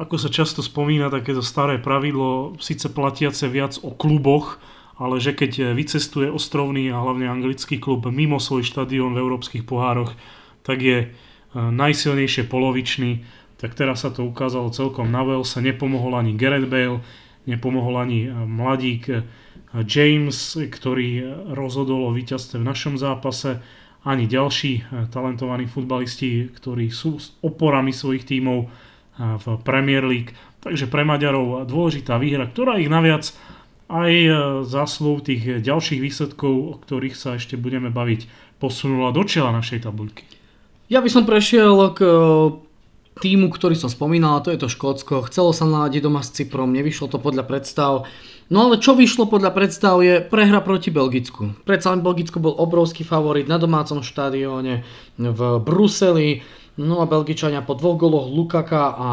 ako sa často spomína takéto staré pravidlo, síce platiace viac o kluboch, ale že keď vycestuje ostrovný a hlavne anglický klub mimo svoj štadión v európskych pohároch, tak je e, najsilnejšie polovičný. Tak teraz sa to ukázalo celkom na sa nepomohol ani Gareth Bale, nepomohol ani e, mladík James, ktorý rozhodol o víťazstve v našom zápase ani ďalší eh, talentovaní futbalisti, ktorí sú s oporami svojich tímov eh, v Premier League. Takže pre Maďarov dôležitá výhra, ktorá ich naviac aj eh, zásluh tých ďalších výsledkov, o ktorých sa ešte budeme baviť, posunula do čela našej tabuľky. Ja by som prešiel k týmu, ktorý som spomínal, a to je to Škótsko. Chcelo sa naladiť doma s Cyprom, nevyšlo to podľa predstav. No ale čo vyšlo podľa predstav je prehra proti Belgicku. Predsa len Belgicko bol obrovský favorit na domácom štadióne v Bruseli. No a Belgičania po dvoch goloch Lukaka a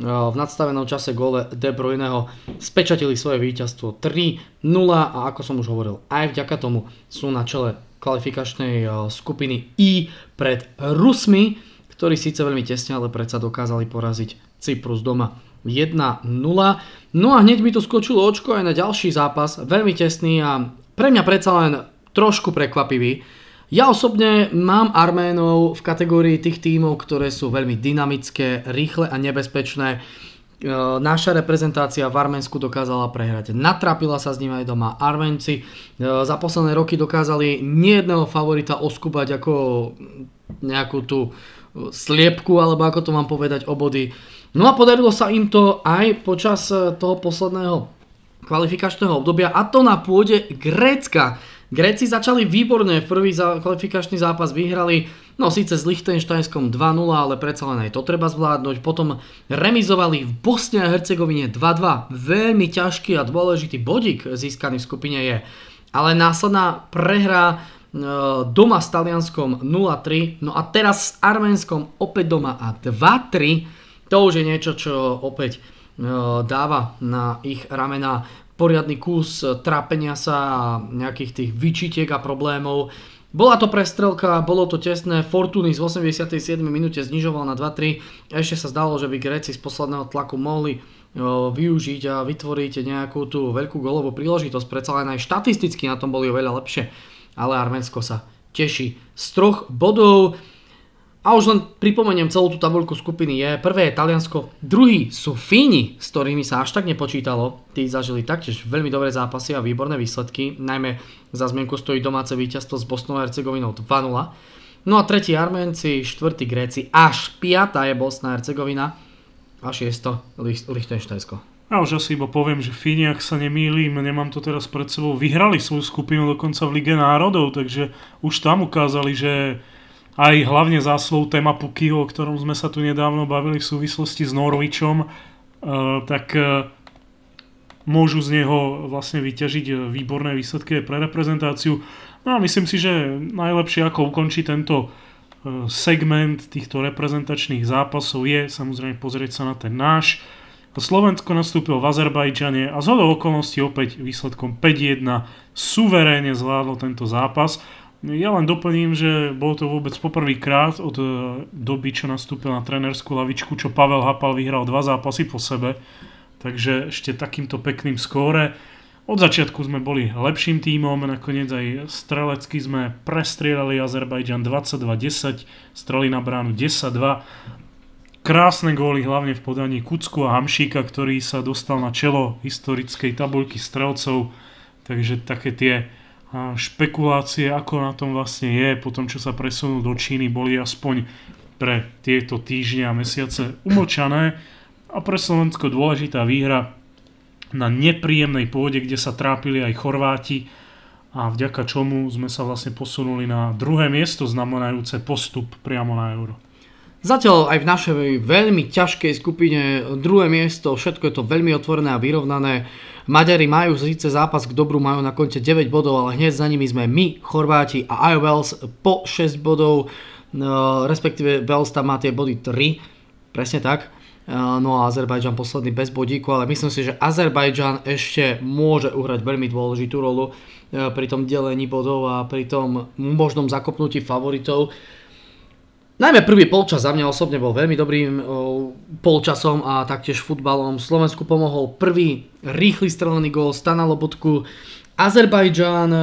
v nadstavenom čase gole De Bruyneho spečatili svoje víťazstvo 3-0 a ako som už hovoril, aj vďaka tomu sú na čele kvalifikačnej skupiny I pred Rusmi, ktorí síce veľmi tesne, ale predsa dokázali poraziť Cyprus doma 1-0. No a hneď mi to skočilo očko aj na ďalší zápas, veľmi tesný a pre mňa predsa len trošku prekvapivý. Ja osobne mám Arménov v kategórii tých tímov, ktoré sú veľmi dynamické, rýchle a nebezpečné. E, naša reprezentácia v Arménsku dokázala prehrať. Natrapila sa s ním aj doma. Arménci e, za posledné roky dokázali nejedného favorita oskúbať ako nejakú tú sliepku, alebo ako to mám povedať, obody. No a podarilo sa im to aj počas e, toho posledného kvalifikačného obdobia a to na pôde Grécka. Gréci začali výborne, v prvý kvalifikačný zápas vyhrali, no síce s Liechtensteinskom 2-0, ale predsa len aj to treba zvládnuť. Potom remizovali v Bosne a Hercegovine 2-2, veľmi ťažký a dôležitý bodík získaný v skupine je. Ale následná prehra e, doma s Talianskom 0-3, no a teraz s Arménskom opäť doma a 2-3 to už je niečo, čo opäť e, dáva na ich ramena poriadny kus trápenia sa a nejakých tých vyčitiek a problémov. Bola to prestrelka, bolo to tesné, Fortuny z 87. minúte znižoval na 2-3, ešte sa zdalo, že by Gréci z posledného tlaku mohli e, využiť a vytvoriť nejakú tú veľkú golovú príležitosť, predsa len aj štatisticky na tom boli oveľa lepšie, ale Arménsko sa teší z troch bodov. A už len pripomeniem celú tú tabuľku skupiny je. Prvé je Taliansko, druhý sú Fíni, s ktorými sa až tak nepočítalo. Tí zažili taktiež veľmi dobré zápasy a výborné výsledky. Najmä za zmienku stojí domáce víťazstvo s Bosnou a Hercegovinou 2-0. No a tretí Arménci, štvrtý Gréci, až piatá je Bosna a Hercegovina a šiesto Lichtensteinsko. Ja už asi iba poviem, že Fíni, ak sa nemýlim, nemám to teraz pred sebou, vyhrali svoju skupinu dokonca v Lige národov, takže už tam ukázali, že aj hlavne záslov téma Pukyho, o ktorom sme sa tu nedávno bavili v súvislosti s Norwichom, eh, tak eh, môžu z neho vlastne vyťažiť výborné výsledky pre reprezentáciu. No a myslím si, že najlepšie ako ukončiť tento eh, segment týchto reprezentačných zápasov je samozrejme pozrieť sa na ten náš. Slovensko nastúpil v Azerbajdžane a z okolností opäť výsledkom 5-1 suverénne zvládlo tento zápas. Ja len doplním, že bolo to vôbec poprvýkrát od e, doby, čo nastúpil na trénerskú lavičku, čo Pavel Hapal vyhral dva zápasy po sebe. Takže ešte takýmto pekným skóre. Od začiatku sme boli lepším tímom, nakoniec aj strelecky sme prestrielali Azerbajdžan 22-10, streli na bránu 10-2. krásne góly, hlavne v podaní Kucku a Hamšíka, ktorý sa dostal na čelo historickej tabuľky strelcov. Takže také tie špekulácie, ako na tom vlastne je, po tom, čo sa presunul do Číny, boli aspoň pre tieto týždne a mesiace umlčané. A pre Slovensko dôležitá výhra na nepríjemnej pôde, kde sa trápili aj Chorváti a vďaka čomu sme sa vlastne posunuli na druhé miesto znamenajúce postup priamo na euro. Zatiaľ aj v našej veľmi ťažkej skupine druhé miesto, všetko je to veľmi otvorené a vyrovnané. Maďari majú síce zápas k dobru, majú na konte 9 bodov, ale hneď za nimi sme my, Chorváti a aj Wales po 6 bodov, no, respektíve Wales tam má tie body 3, presne tak. No a Azerbajdžan posledný bez bodíku, ale myslím si, že Azerbajdžan ešte môže uhrať veľmi dôležitú rolu pri tom delení bodov a pri tom možnom zakopnutí favoritov. Najmä prvý polčas za mňa osobne bol veľmi dobrým polčasom a taktiež futbalom. Slovensku pomohol prvý rýchly strelený gól Stana Lobotku. Azerbajdžan e,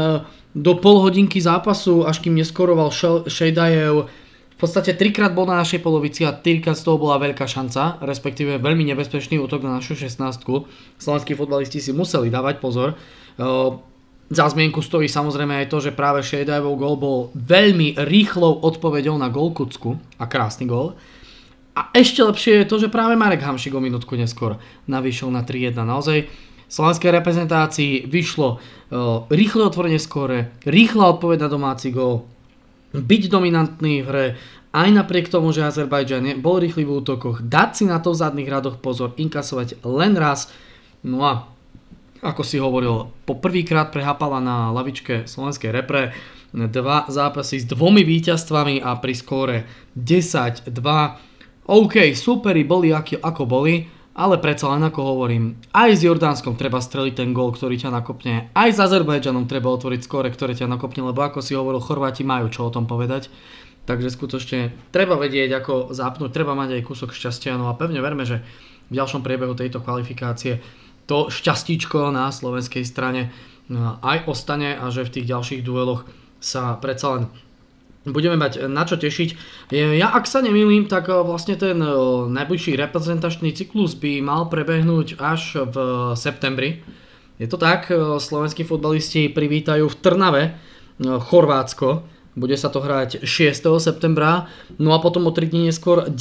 do pol hodinky zápasu, až kým neskoroval Šejdajev, v podstate trikrát bol na našej polovici a trikrát z toho bola veľká šanca, respektíve veľmi nebezpečný útok na našu 16. Slovenskí futbalisti si museli dávať pozor. E, za zmienku stojí samozrejme aj to, že práve Shadajevov gol bol veľmi rýchlou odpoveďou na gol Kucku a krásny gol. A ešte lepšie je to, že práve Marek Hamšik o minútku neskôr navýšil na 3-1. Naozaj slovenskej reprezentácii vyšlo uh, rýchle otvorenie skóre, rýchla odpoveď na domáci gol, byť dominantný v hre, aj napriek tomu, že Azerbajdžan bol rýchly v útokoch, dať si na to v zadných radoch pozor, inkasovať len raz. No a ako si hovoril, po prvýkrát prehápala na lavičke slovenskej repre dva zápasy s dvomi víťazstvami a pri skóre 10-2. OK, superi boli ako, ako boli, ale predsa len ako hovorím, aj s Jordánskom treba streliť ten gól, ktorý ťa nakopne, aj s Azerbajdžanom treba otvoriť skóre, ktoré ťa nakopne, lebo ako si hovoril, Chorváti majú čo o tom povedať. Takže skutočne treba vedieť, ako zapnúť, treba mať aj kúsok šťastia, no a pevne verme, že v ďalšom priebehu tejto kvalifikácie to šťastíčko na slovenskej strane no, aj ostane a že v tých ďalších dueloch sa predsa len budeme mať na čo tešiť. Ja ak sa nemýlim, tak e, vlastne ten e, najbližší reprezentačný cyklus by mal prebehnúť až v septembri. Je to tak, e, slovenskí futbalisti privítajú v Trnave Chorvátsko, bude sa to hrať 6. septembra, no a potom o 3 dní neskôr 9.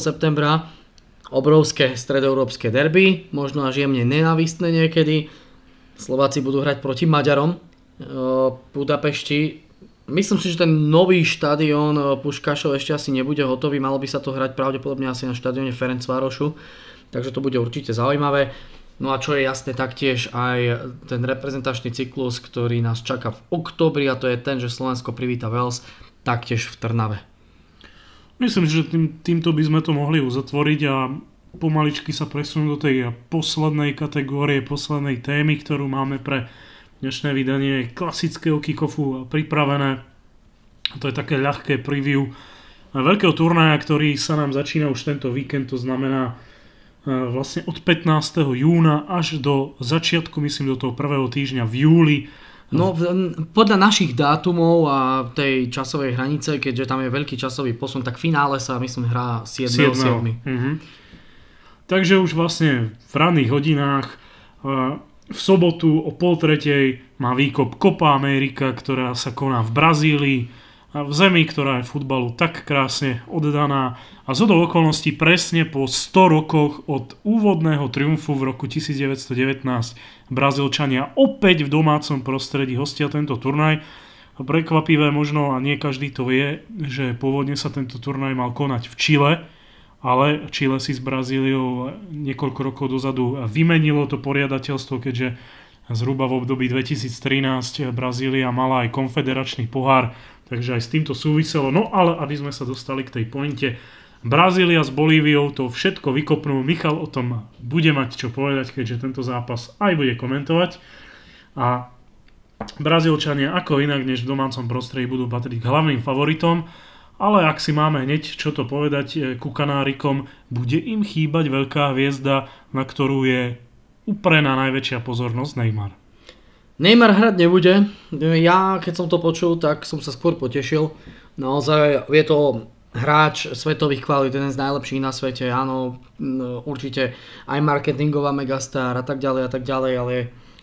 septembra obrovské stredoeurópske derby, možno až jemne nenávistné niekedy. Slováci budú hrať proti Maďarom v Budapešti. Myslím si, že ten nový štadión Puškašov ešte asi nebude hotový, malo by sa to hrať pravdepodobne asi na štadióne Ferencvárošu, takže to bude určite zaujímavé. No a čo je jasné taktiež aj ten reprezentačný cyklus, ktorý nás čaká v oktobri a to je ten, že Slovensko privíta Wales taktiež v Trnave. Myslím, že tým, týmto by sme to mohli uzatvoriť a pomaličky sa presunúť do tej poslednej kategórie, poslednej témy, ktorú máme pre dnešné vydanie klasického kickofu pripravené. To je také ľahké preview veľkého turnaja, ktorý sa nám začína už tento víkend, to znamená e, vlastne od 15. júna až do začiatku, myslím do toho prvého týždňa v júli No podľa našich dátumov a tej časovej hranice, keďže tam je veľký časový posun, tak finále sa myslím hrá 7. 7. 7. Mm-hmm. Takže už vlastne v ranných hodinách v sobotu o pol tretej má výkop Copa America, ktorá sa koná v Brazílii v zemi, ktorá je futbalu tak krásne oddaná a zo do okolností presne po 100 rokoch od úvodného triumfu v roku 1919 Brazílčania opäť v domácom prostredí hostia tento turnaj. Prekvapivé možno, a nie každý to vie, že pôvodne sa tento turnaj mal konať v Čile, ale Čile si s Brazíliou niekoľko rokov dozadu vymenilo to poriadateľstvo, keďže zhruba v období 2013 Brazília mala aj konfederačný pohár, Takže aj s týmto súviselo. No ale aby sme sa dostali k tej pointe, Brazília s Bolíviou to všetko vykopnú. Michal o tom bude mať čo povedať, keďže tento zápas aj bude komentovať. A Brazílčania ako inak než v domácom prostredí budú patriť k hlavným favoritom. Ale ak si máme hneď čo to povedať eh, ku Kanárikom, bude im chýbať veľká hviezda, na ktorú je uprená najväčšia pozornosť Neymar. Neymar hrať nebude. Ja keď som to počul, tak som sa skôr potešil. Naozaj je to hráč svetových kvalít, jeden z najlepších na svete, áno, určite aj marketingová megastar a tak ďalej a tak ďalej, ale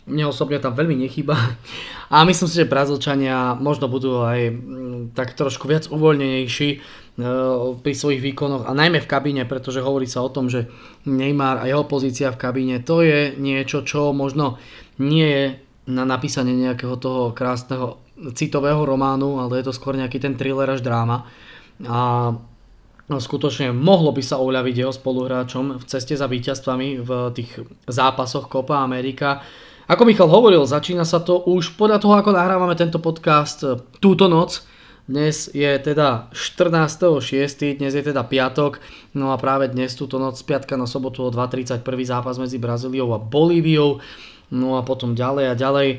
mne osobne tam veľmi nechýba. A myslím si, že Brazílčania možno budú aj tak trošku viac uvoľnenejší pri svojich výkonoch a najmä v kabíne, pretože hovorí sa o tom, že Neymar a jeho pozícia v kabíne to je niečo, čo možno nie je na napísanie nejakého toho krásneho citového románu, ale je to skôr nejaký ten thriller až dráma a skutočne mohlo by sa uľaviť jeho spoluhráčom v ceste za víťazstvami v tých zápasoch Copa Amerika. Ako Michal hovoril, začína sa to už podľa toho, ako nahrávame tento podcast túto noc. Dnes je teda 14.6., dnes je teda piatok, no a práve dnes túto noc z piatka na sobotu o 2.31 zápas medzi Brazíliou a Bolíviou, no a potom ďalej a ďalej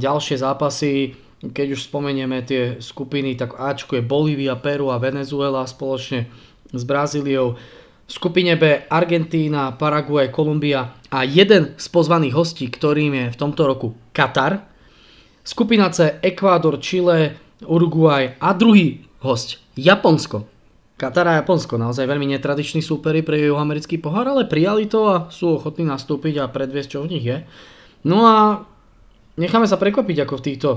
ďalšie zápasy keď už spomenieme tie skupiny, tak Ačku je Bolívia, Peru a Venezuela spoločne s Brazíliou. V skupine B Argentína, Paraguay, Kolumbia a jeden z pozvaných hostí, ktorým je v tomto roku Katar. Skupina C Ekvádor, Chile, Uruguay a druhý host Japonsko. Katar a Japonsko, naozaj veľmi netradiční súperi pre americký pohár, ale prijali to a sú ochotní nastúpiť a predviesť, čo v nich je. No a necháme sa prekvapiť, ako v týchto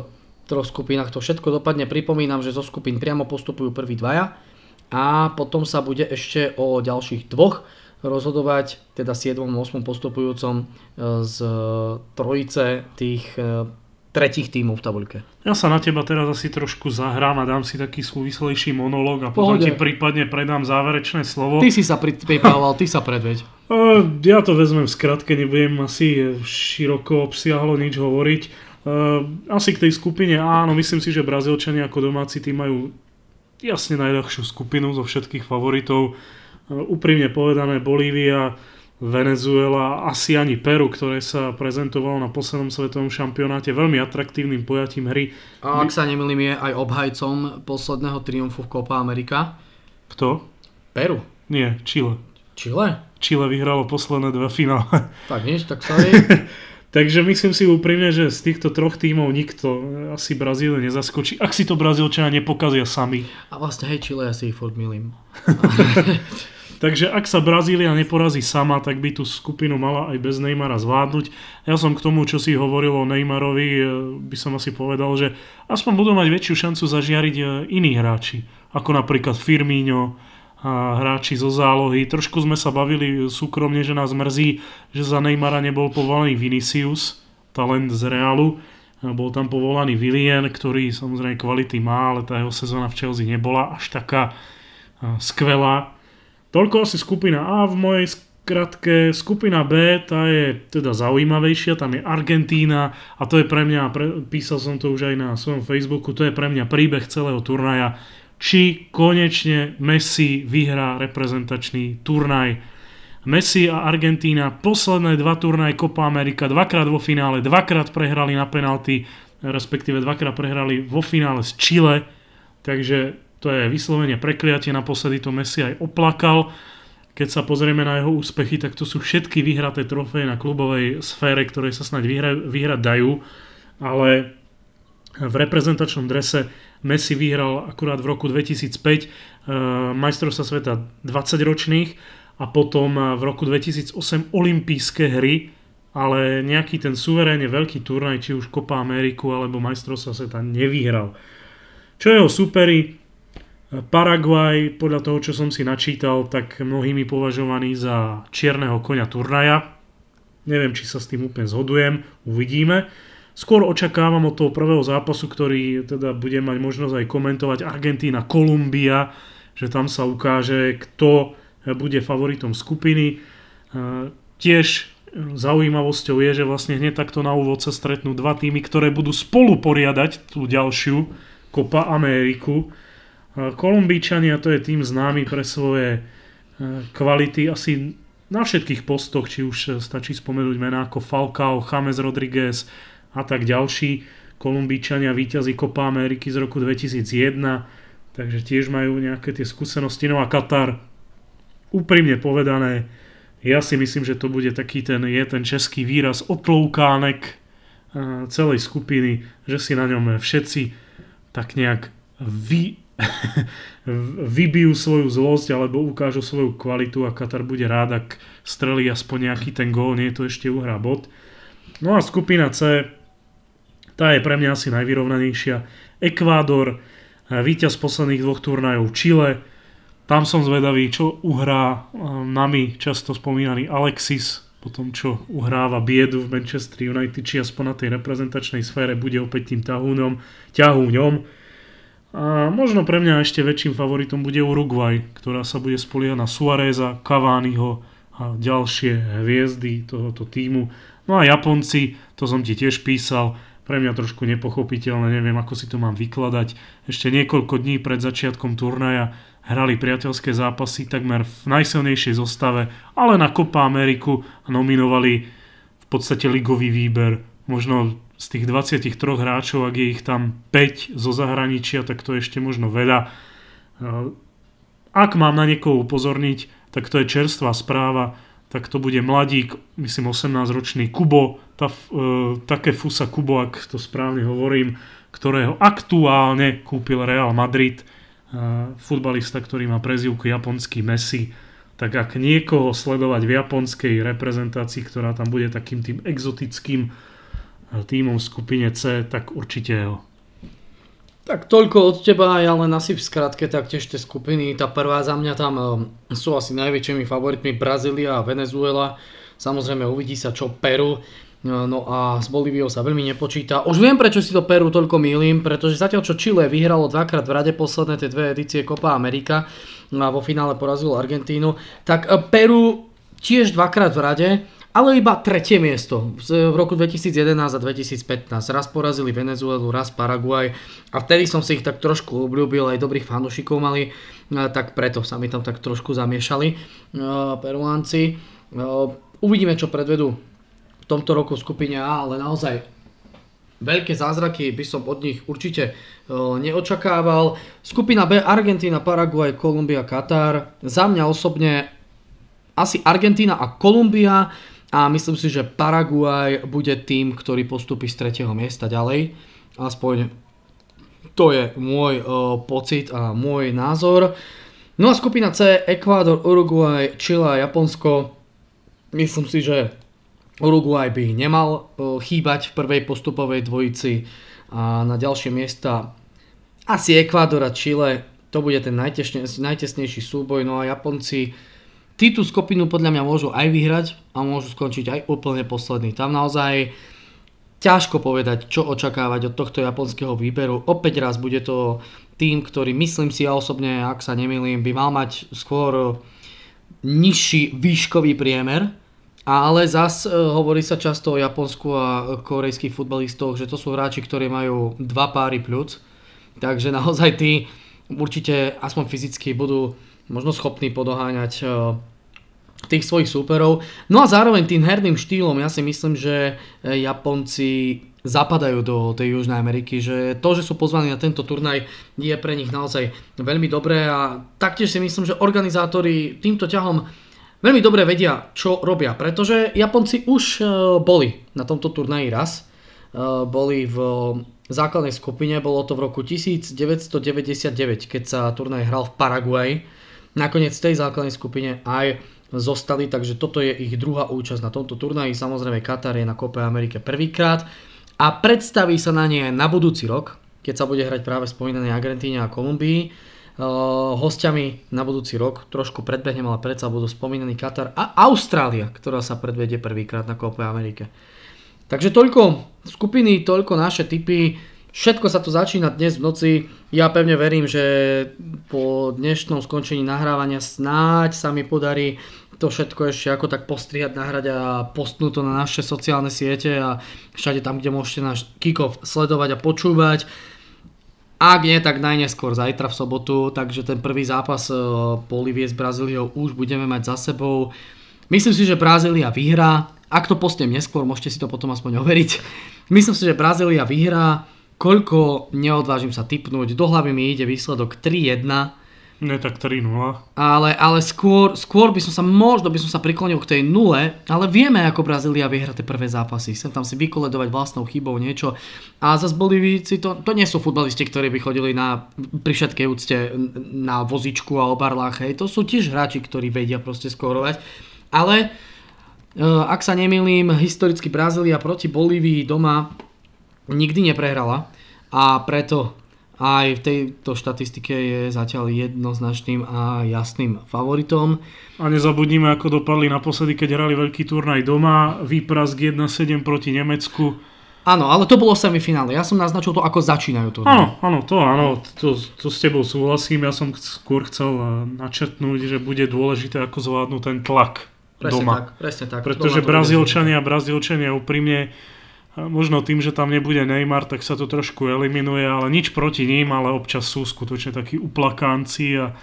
troch skupinách to všetko dopadne. Pripomínam, že zo skupín priamo postupujú prví dvaja a potom sa bude ešte o ďalších dvoch rozhodovať, teda 7. 8. postupujúcom e, z trojice tých tretích tímov v tabuľke. Ja sa na teba teraz asi trošku zahrám a dám si taký súvislejší monológ a potom Pohode. ti prípadne predám záverečné slovo. Ty si sa pripravoval, ty sa predveď. Ja to vezmem v skratke, nebudem asi široko obsiahlo nič hovoriť. Uh, asi k tej skupine áno, myslím si, že Brazílčania ako domáci tým majú jasne najľahšiu skupinu zo všetkých favoritov. Uh, úprimne povedané Bolívia, Venezuela, asi ani Peru, ktoré sa prezentovalo na poslednom svetovom šampionáte veľmi atraktívnym pojatím hry. A ak sa nemýlim, je aj obhajcom posledného triumfu v Copa America. Kto? Peru. Nie, Chile. Chile? Chile vyhralo posledné dva finále. Tak nič, tak sa Takže myslím si úprimne, že z týchto troch tímov nikto asi Brazíliu nezaskočí, ak si to Brazílčania nepokazia sami. A vlastne hej, Chile, ja si ich furt milím. Takže ak sa Brazília neporazí sama, tak by tú skupinu mala aj bez Neymara zvládnuť. Ja som k tomu, čo si hovoril o Neymarovi, e, by som asi povedal, že aspoň budú mať väčšiu šancu zažiariť e, iní hráči, ako napríklad Firmino, a hráči zo zálohy. Trošku sme sa bavili súkromne, že nás mrzí, že za Neymara nebol povolaný Vinicius, talent z Realu. Bol tam povolaný Willian, ktorý samozrejme kvality má, ale tá jeho sezóna v Chelsea nebola až taká skvelá. Toľko asi skupina A v mojej skratke. Skupina B, tá je teda zaujímavejšia, tam je Argentína a to je pre mňa, pre, písal som to už aj na svojom Facebooku, to je pre mňa príbeh celého turnaja či konečne Messi vyhrá reprezentačný turnaj. Messi a Argentína posledné dva turnaje Copa America, dvakrát vo finále, dvakrát prehrali na penalty, respektíve dvakrát prehrali vo finále s Chile, takže to je vyslovene prekliatie, naposledy to Messi aj oplakal. Keď sa pozrieme na jeho úspechy, tak to sú všetky vyhraté trofeje na klubovej sfére, ktoré sa snáď vyhrať, dajú, ale v reprezentačnom drese Messi vyhral akurát v roku 2005 uh, majstrovstva sveta 20 ročných a potom uh, v roku 2008 olympijské hry, ale nejaký ten suverénne veľký turnaj, či už Copa Ameriku alebo majstrovstva sveta nevyhral. Čo jeho superi, Paraguaj, podľa toho, čo som si načítal, tak mnohými považovaný za čierneho konia turnaja. Neviem, či sa s tým úplne zhodujem, uvidíme. Skôr očakávam od toho prvého zápasu, ktorý teda bude mať možnosť aj komentovať Argentína, Kolumbia, že tam sa ukáže, kto bude favoritom skupiny. Tiež zaujímavosťou je, že vlastne hneď takto na úvod sa stretnú dva týmy, ktoré budú spolu poriadať tú ďalšiu Copa Ameriku. Kolumbíčania to je tým známy pre svoje e, kvality asi na všetkých postoch, či už stačí spomenúť mená ako Falcao, James Rodriguez, a tak ďalší. Kolumbíčania víťazí Copa Ameriky z roku 2001, takže tiež majú nejaké tie skúsenosti. No a Katar, úprimne povedané, ja si myslím, že to bude taký ten, je ten český výraz otloukánek celej skupiny, že si na ňom všetci tak nejak vy, vybijú svoju zlosť alebo ukážu svoju kvalitu a Katar bude rád, ak strelí aspoň nejaký ten gól, nie je to ešte uhrá bod. No a skupina C, tá je pre mňa asi najvyrovnanejšia. Ekvádor, víťaz posledných dvoch turnajov Chile, tam som zvedavý, čo uhrá nami často spomínaný Alexis, po tom, čo uhráva biedu v Manchester United, či aspoň na tej reprezentačnej sfére bude opäť tým ťahúňom, ťahúňom. A možno pre mňa ešte väčším favoritom bude Uruguay, ktorá sa bude spoliehať na Suareza, Cavaniho a ďalšie hviezdy tohoto týmu. No a Japonci, to som ti tiež písal, pre mňa trošku nepochopiteľné, neviem ako si to mám vykladať. Ešte niekoľko dní pred začiatkom turnaja hrali priateľské zápasy takmer v najsilnejšej zostave, ale na Copa Ameriku nominovali v podstate ligový výber. Možno z tých 23 hráčov, ak je ich tam 5 zo zahraničia, tak to je ešte možno veľa. Ak mám na niekoho upozorniť, tak to je čerstvá správa, tak to bude mladík, myslím 18-ročný Kubo, tá, e, také Fusa Kubo, ak to správne hovorím, ktorého aktuálne kúpil Real Madrid futbalista, ktorý má prezivku japonský Messi, tak ak niekoho sledovať v japonskej reprezentácii, ktorá tam bude takým tým exotickým týmom v skupine C, tak určite ho. Tak toľko od teba, ja len asi v skratke taktiež tie skupiny. Tá prvá za mňa tam sú asi najväčšími favoritmi Brazília a Venezuela. Samozrejme uvidí sa čo Peru. No, no a s Bolíviou sa veľmi nepočíta. Už viem, prečo si to Peru toľko milím, pretože zatiaľ čo Chile vyhralo dvakrát v rade posledné tie dve edície Copa Amerika no a vo finále porazilo Argentínu, tak e, Peru tiež dvakrát v rade, ale iba tretie miesto v roku 2011 a 2015. Raz porazili Venezuelu, raz Paraguay a vtedy som si ich tak trošku obľúbil, aj dobrých fanúšikov mali, e, tak preto sa mi tam tak trošku zamiešali e, Peruánci. Uvidíme, čo predvedú v tomto roku v skupine A, ale naozaj veľké zázraky by som od nich určite e, neočakával. Skupina B, Argentína, Paraguay, Kolumbia, Katar. Za mňa osobne asi Argentína a Kolumbia a myslím si, že Paraguay bude tým, ktorý postupí z tretieho miesta ďalej. Aspoň to je môj uh, pocit a môj názor. No a skupina C, Ekvádor, Uruguay, Chile a Japonsko. Myslím si, že Uruguay by nemal e, chýbať v prvej postupovej dvojici a na ďalšie miesta asi Ekvádor a Chile, to bude ten najtesnejší súboj, no a Japonci tí tú skupinu podľa mňa môžu aj vyhrať a môžu skončiť aj úplne posledný. Tam naozaj ťažko povedať, čo očakávať od tohto japonského výberu. Opäť raz bude to tým, ktorý myslím si ja osobne, ak sa nemýlim, by mal mať skôr nižší výškový priemer, ale zas e, hovorí sa často o Japonsku a korejských futbalistoch, že to sú hráči, ktorí majú dva páry pľúc. Takže naozaj tí určite aspoň fyzicky budú možno schopní podoháňať e, tých svojich súperov. No a zároveň tým herným štýlom ja si myslím, že e, Japonci zapadajú do tej Južnej Ameriky, že to, že sú pozvaní na tento turnaj je pre nich naozaj veľmi dobré a taktiež si myslím, že organizátori týmto ťahom veľmi dobre vedia, čo robia, pretože Japonci už e, boli na tomto turnaji raz. Boli v základnej skupine, bolo to v roku 1999, keď sa turnaj hral v Paraguay. Nakoniec v tej základnej skupine aj zostali, takže toto je ich druhá účasť na tomto turnaji. Samozrejme Katar je na Kope Amerike prvýkrát a predstaví sa na nie na budúci rok, keď sa bude hrať práve spomínané Argentíne a Kolumbii Uh, hostiami na budúci rok, trošku predbehnem, ale predsa budú spomínaný Katar a Austrália, ktorá sa predvedie prvýkrát na Kope Amerike. Takže toľko skupiny, toľko naše typy. Všetko sa to začína dnes v noci. Ja pevne verím, že po dnešnom skončení nahrávania snáď sa mi podarí to všetko ešte ako tak postrihať, nahrať a postnúť to na naše sociálne siete a všade tam, kde môžete náš kick sledovať a počúvať. Ak nie, tak najneskôr zajtra v sobotu, takže ten prvý zápas e, Bolívie s Brazíliou už budeme mať za sebou. Myslím si, že Brazília vyhrá. Ak to postnem neskôr, môžete si to potom aspoň overiť. Myslím si, že Brazília vyhrá. Koľko neodvážim sa typnúť. Do hlavy mi ide výsledok 3-1. Nie tak 3-0. Ale, ale skôr, skôr by som sa, možno by som sa priklonil k tej nule, ale vieme, ako Brazília vyhra tie prvé zápasy. Sem tam si vykoledovať vlastnou chybou niečo. A zase Bolívíci, to, to nie sú futbalisti, ktorí by chodili na, pri všetkej úcte na vozičku a obarlách. Hej. To sú tiež hráči, ktorí vedia proste skórovať. Ale e, ak sa nemýlim, historicky Brazília proti Bolívii doma nikdy neprehrala a preto aj v tejto štatistike je zatiaľ jednoznačným a jasným favoritom. A nezabudnime, ako dopadli naposledy, keď hrali veľký turnaj doma, výprask 1-7 proti Nemecku. Áno, ale to bolo semifinále. Ja som naznačil to, ako začínajú to. Áno, áno, to áno, to, to s tebou súhlasím. Ja som skôr chcel eh, načrtnúť, že bude dôležité, ako zvládnu ten tlak presne doma. Tak, presne tak. Pretože Brazílčania, Brazílčania úprimne Možno tým, že tam nebude Neymar, tak sa to trošku eliminuje, ale nič proti ním, ale občas sú skutočne takí uplakánci a,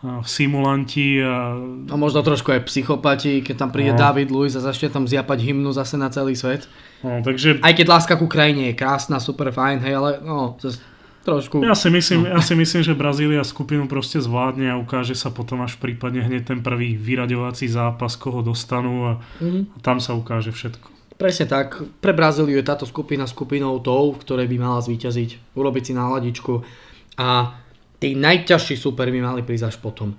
a simulanti. A... a možno trošku aj psychopati, keď tam príde no. David Luiz a začne tam zjapať hymnu zase na celý svet. No, takže... Aj keď láska ku krajine je krásna, super fajn, hej, ale no, trošku... Ja si, myslím, no. ja si myslím, že Brazília skupinu proste zvládne a ukáže sa potom až prípadne hneď ten prvý vyraďovací zápas, koho dostanú a, mm-hmm. a tam sa ukáže všetko. Presne tak. Pre Brazíliu je táto skupina skupinou tou, ktorej by mala zvíťaziť, urobiť si náladičku a tí najťažší super by mali prísť až potom.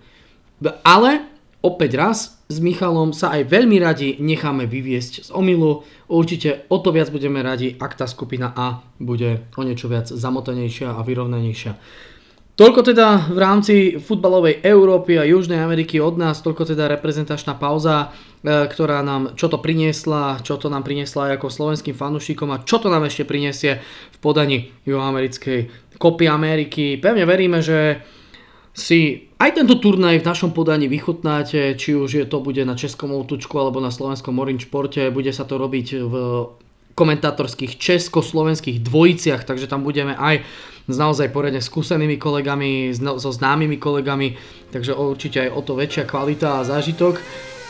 Ale opäť raz s Michalom sa aj veľmi radi necháme vyviesť z omilu. Určite o to viac budeme radi, ak tá skupina A bude o niečo viac zamotanejšia a vyrovnanejšia. Toľko teda v rámci futbalovej Európy a Južnej Ameriky od nás, toľko teda reprezentačná pauza, e, ktorá nám čo to priniesla, čo to nám priniesla aj ako slovenským fanúšikom a čo to nám ešte priniesie v podaní juhoamerickej kopy Ameriky. Pevne veríme, že si aj tento turnaj v našom podaní vychutnáte, či už je to bude na Českom outučku alebo na slovenskom Orange Sporte, bude sa to robiť v komentátorských československých dvojiciach, takže tam budeme aj s naozaj poriadne skúsenými kolegami, so známymi kolegami, takže určite aj o to väčšia kvalita a zážitok.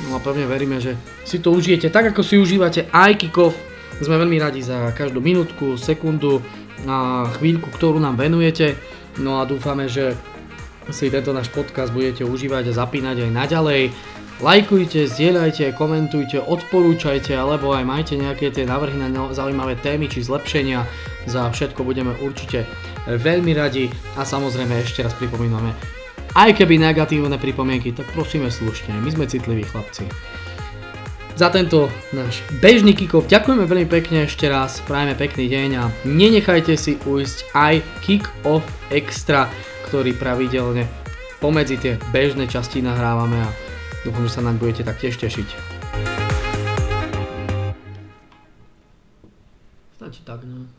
No a pevne veríme, že si to užijete tak, ako si užívate aj kickoff. Sme veľmi radi za každú minútku, sekundu a chvíľku, ktorú nám venujete. No a dúfame, že si tento náš podcast budete užívať a zapínať aj naďalej. Lajkujte, zdieľajte, komentujte, odporúčajte alebo aj majte nejaké tie návrhy na zaujímavé témy či zlepšenia. Za všetko budeme určite veľmi radi a samozrejme ešte raz pripomíname, aj keby negatívne pripomienky, tak prosíme slušne, my sme citliví chlapci. Za tento náš bežný kick-off ďakujeme veľmi pekne ešte raz, prajeme pekný deň a nenechajte si ujsť aj kick-off extra, ktorý pravidelne pomedzi tie bežné časti nahrávame a Dúfam, že sa naň budete taktiež tešiť. Stačí tak, no.